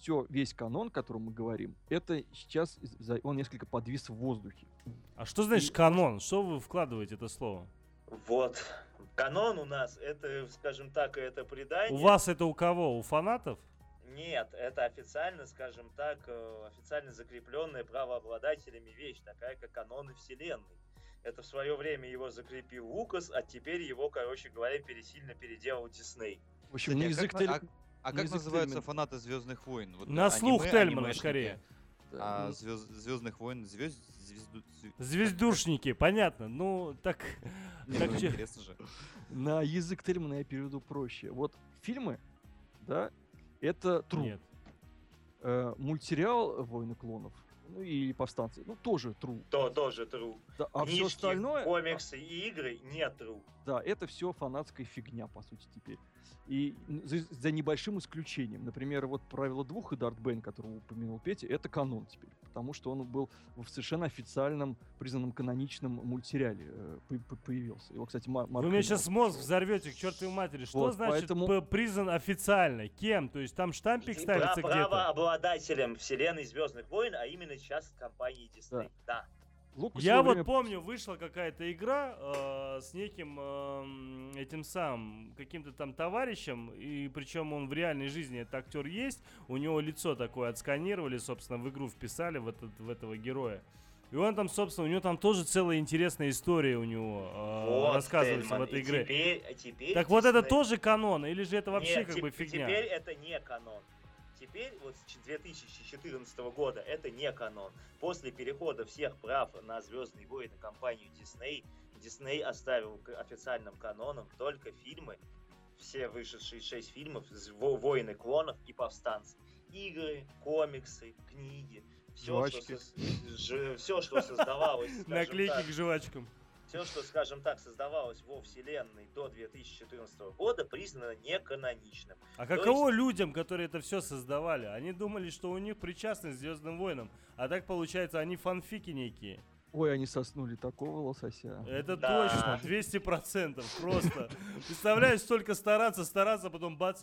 все, весь канон, о котором мы говорим, это сейчас он несколько подвис в воздухе. А что значит и- канон? Что вы вкладываете это слово? Вот. Канон у нас, это, скажем так, это предание. У вас это у кого? У фанатов? Нет, это официально, скажем так, э, официально закрепленная правообладателями вещь, такая как каноны Вселенной. Это в свое время его закрепил Лукас, а теперь его, короче говоря, пересильно переделал Дисней. В общем, Кстати, на а язык как теле- А, а как называются Тельмана. фанаты Звездных войн? Вот, На слух аниме, Тельмана, анимешники. скорее. А ну, Звездных войн, звезд, звезду, зве- Звездушники, понятно. Ну, так... Не, так ну, чё- интересно же. На язык Тельмана я переведу проще. Вот фильмы, да, это true. Нет. Э, мультсериал «Войны клонов», ну и «Повстанцы», ну тоже true. То тоже true. Да, а все Книжки, остальное, комиксы и игры не true. да, это все фанатская фигня, по сути, теперь. И за, за небольшим исключением. Например, вот правило двух и Дарт Бэйн, которого упомянул Петя, это канон теперь. Потому что он был в совершенно официальном, признанном каноничном мультсериале э, по- по- появился. Его, кстати, Ма- Марк Вы мне сейчас мозг взорвете к чертовой матери. Что Вот, значит поэтому- признан официально? Кем? То есть там штампик И ставится где-то? Правообладателем вселенной Звездных войн, а именно сейчас компании Disney. Да. Лукас Я вот время- помню, вышла какая-то игра э, с неким эм, этим самым каким-то там товарищем, и причем он в реальной жизни этот актер есть, у него лицо такое отсканировали, собственно, в игру вписали в, этот, в этого героя. И он там, собственно, у него там тоже целая интересная история у него э, Вот, рассказывается Тельман, в этой и игре. Теперь, теперь Так вот это тоже канон, или же это вообще Нет, как теп- бы фигня? Теперь это не канон. Теперь, вот с 2014 года, это не канон. После перехода всех прав на Звездные войны компанию Disney, Disney оставил официальным каноном только фильмы все вышедшие шесть фильмов, «Войны клонов» и «Повстанцы». Игры, комиксы, книги, все, что, Жвачки. ж- всё, что создавалось, Наклейки так, к жвачкам. Все, что, скажем так, создавалось во вселенной до 2014 года, признано неканоничным. А То каково людям, которые это все создавали? Они думали, что у них причастность к Звездным войнам. А так получается, они фанфики некие. Ой, они соснули такого лосося. Это Да. точно, 200% просто. Представляешь, столько стараться, стараться, потом бац,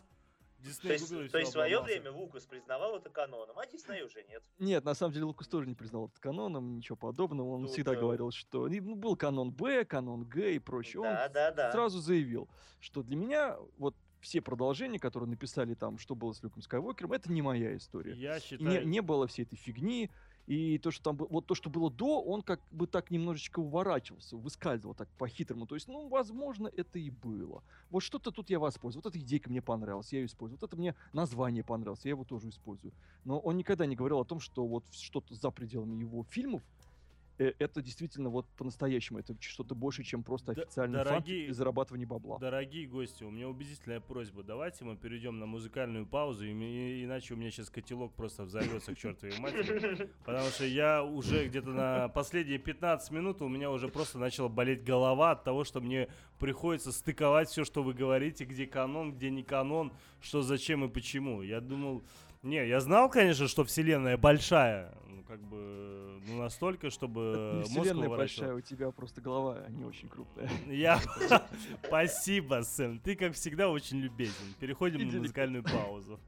Дисней То есть, то есть в свое время Лукас признавал это каноном, а Дисней уже нет. Нет, на самом деле Лукас тоже не признал это каноном, ничего подобного. Он Тут, всегда э, говорил, что ну, был канон Б, канон Г и прочее. Он Да, да, да. сразу заявил, что для меня вот все продолжения, которые написали там, что было с Люком Скайуокером, это не моя история. Я считаю... не, не было всей этой фигни. И то, что там вот то, что было до, он как бы так немножечко уворачивался, выскальзывал так по-хитрому. То есть, ну, возможно, это и было. Вот что-то тут я воспользовал. Вот эта идейка мне понравилась, я ее использую. Вот это мне название понравилось, я его тоже использую. Но он никогда не говорил о том, что вот что-то за пределами его фильмов, это действительно вот по-настоящему, это что-то больше, чем просто Д- официальный дорогие- и зарабатывание бабла. Дорогие гости, у меня убедительная просьба. Давайте мы перейдем на музыкальную паузу, и ми- иначе у меня сейчас котелок просто взорвется к чертовой матери. Потому что я уже где-то на последние 15 минут у меня уже просто начала болеть голова от того, что мне приходится стыковать все, что вы говорите, где канон, где не канон, что зачем и почему. Я думал, не, я знал, конечно, что вселенная большая, как бы, ну настолько, чтобы Не мозг большая, у тебя просто голова не очень крупная. Я... Спасибо, Сэм. Ты, как всегда, очень любезен. Переходим на музыкальную паузу.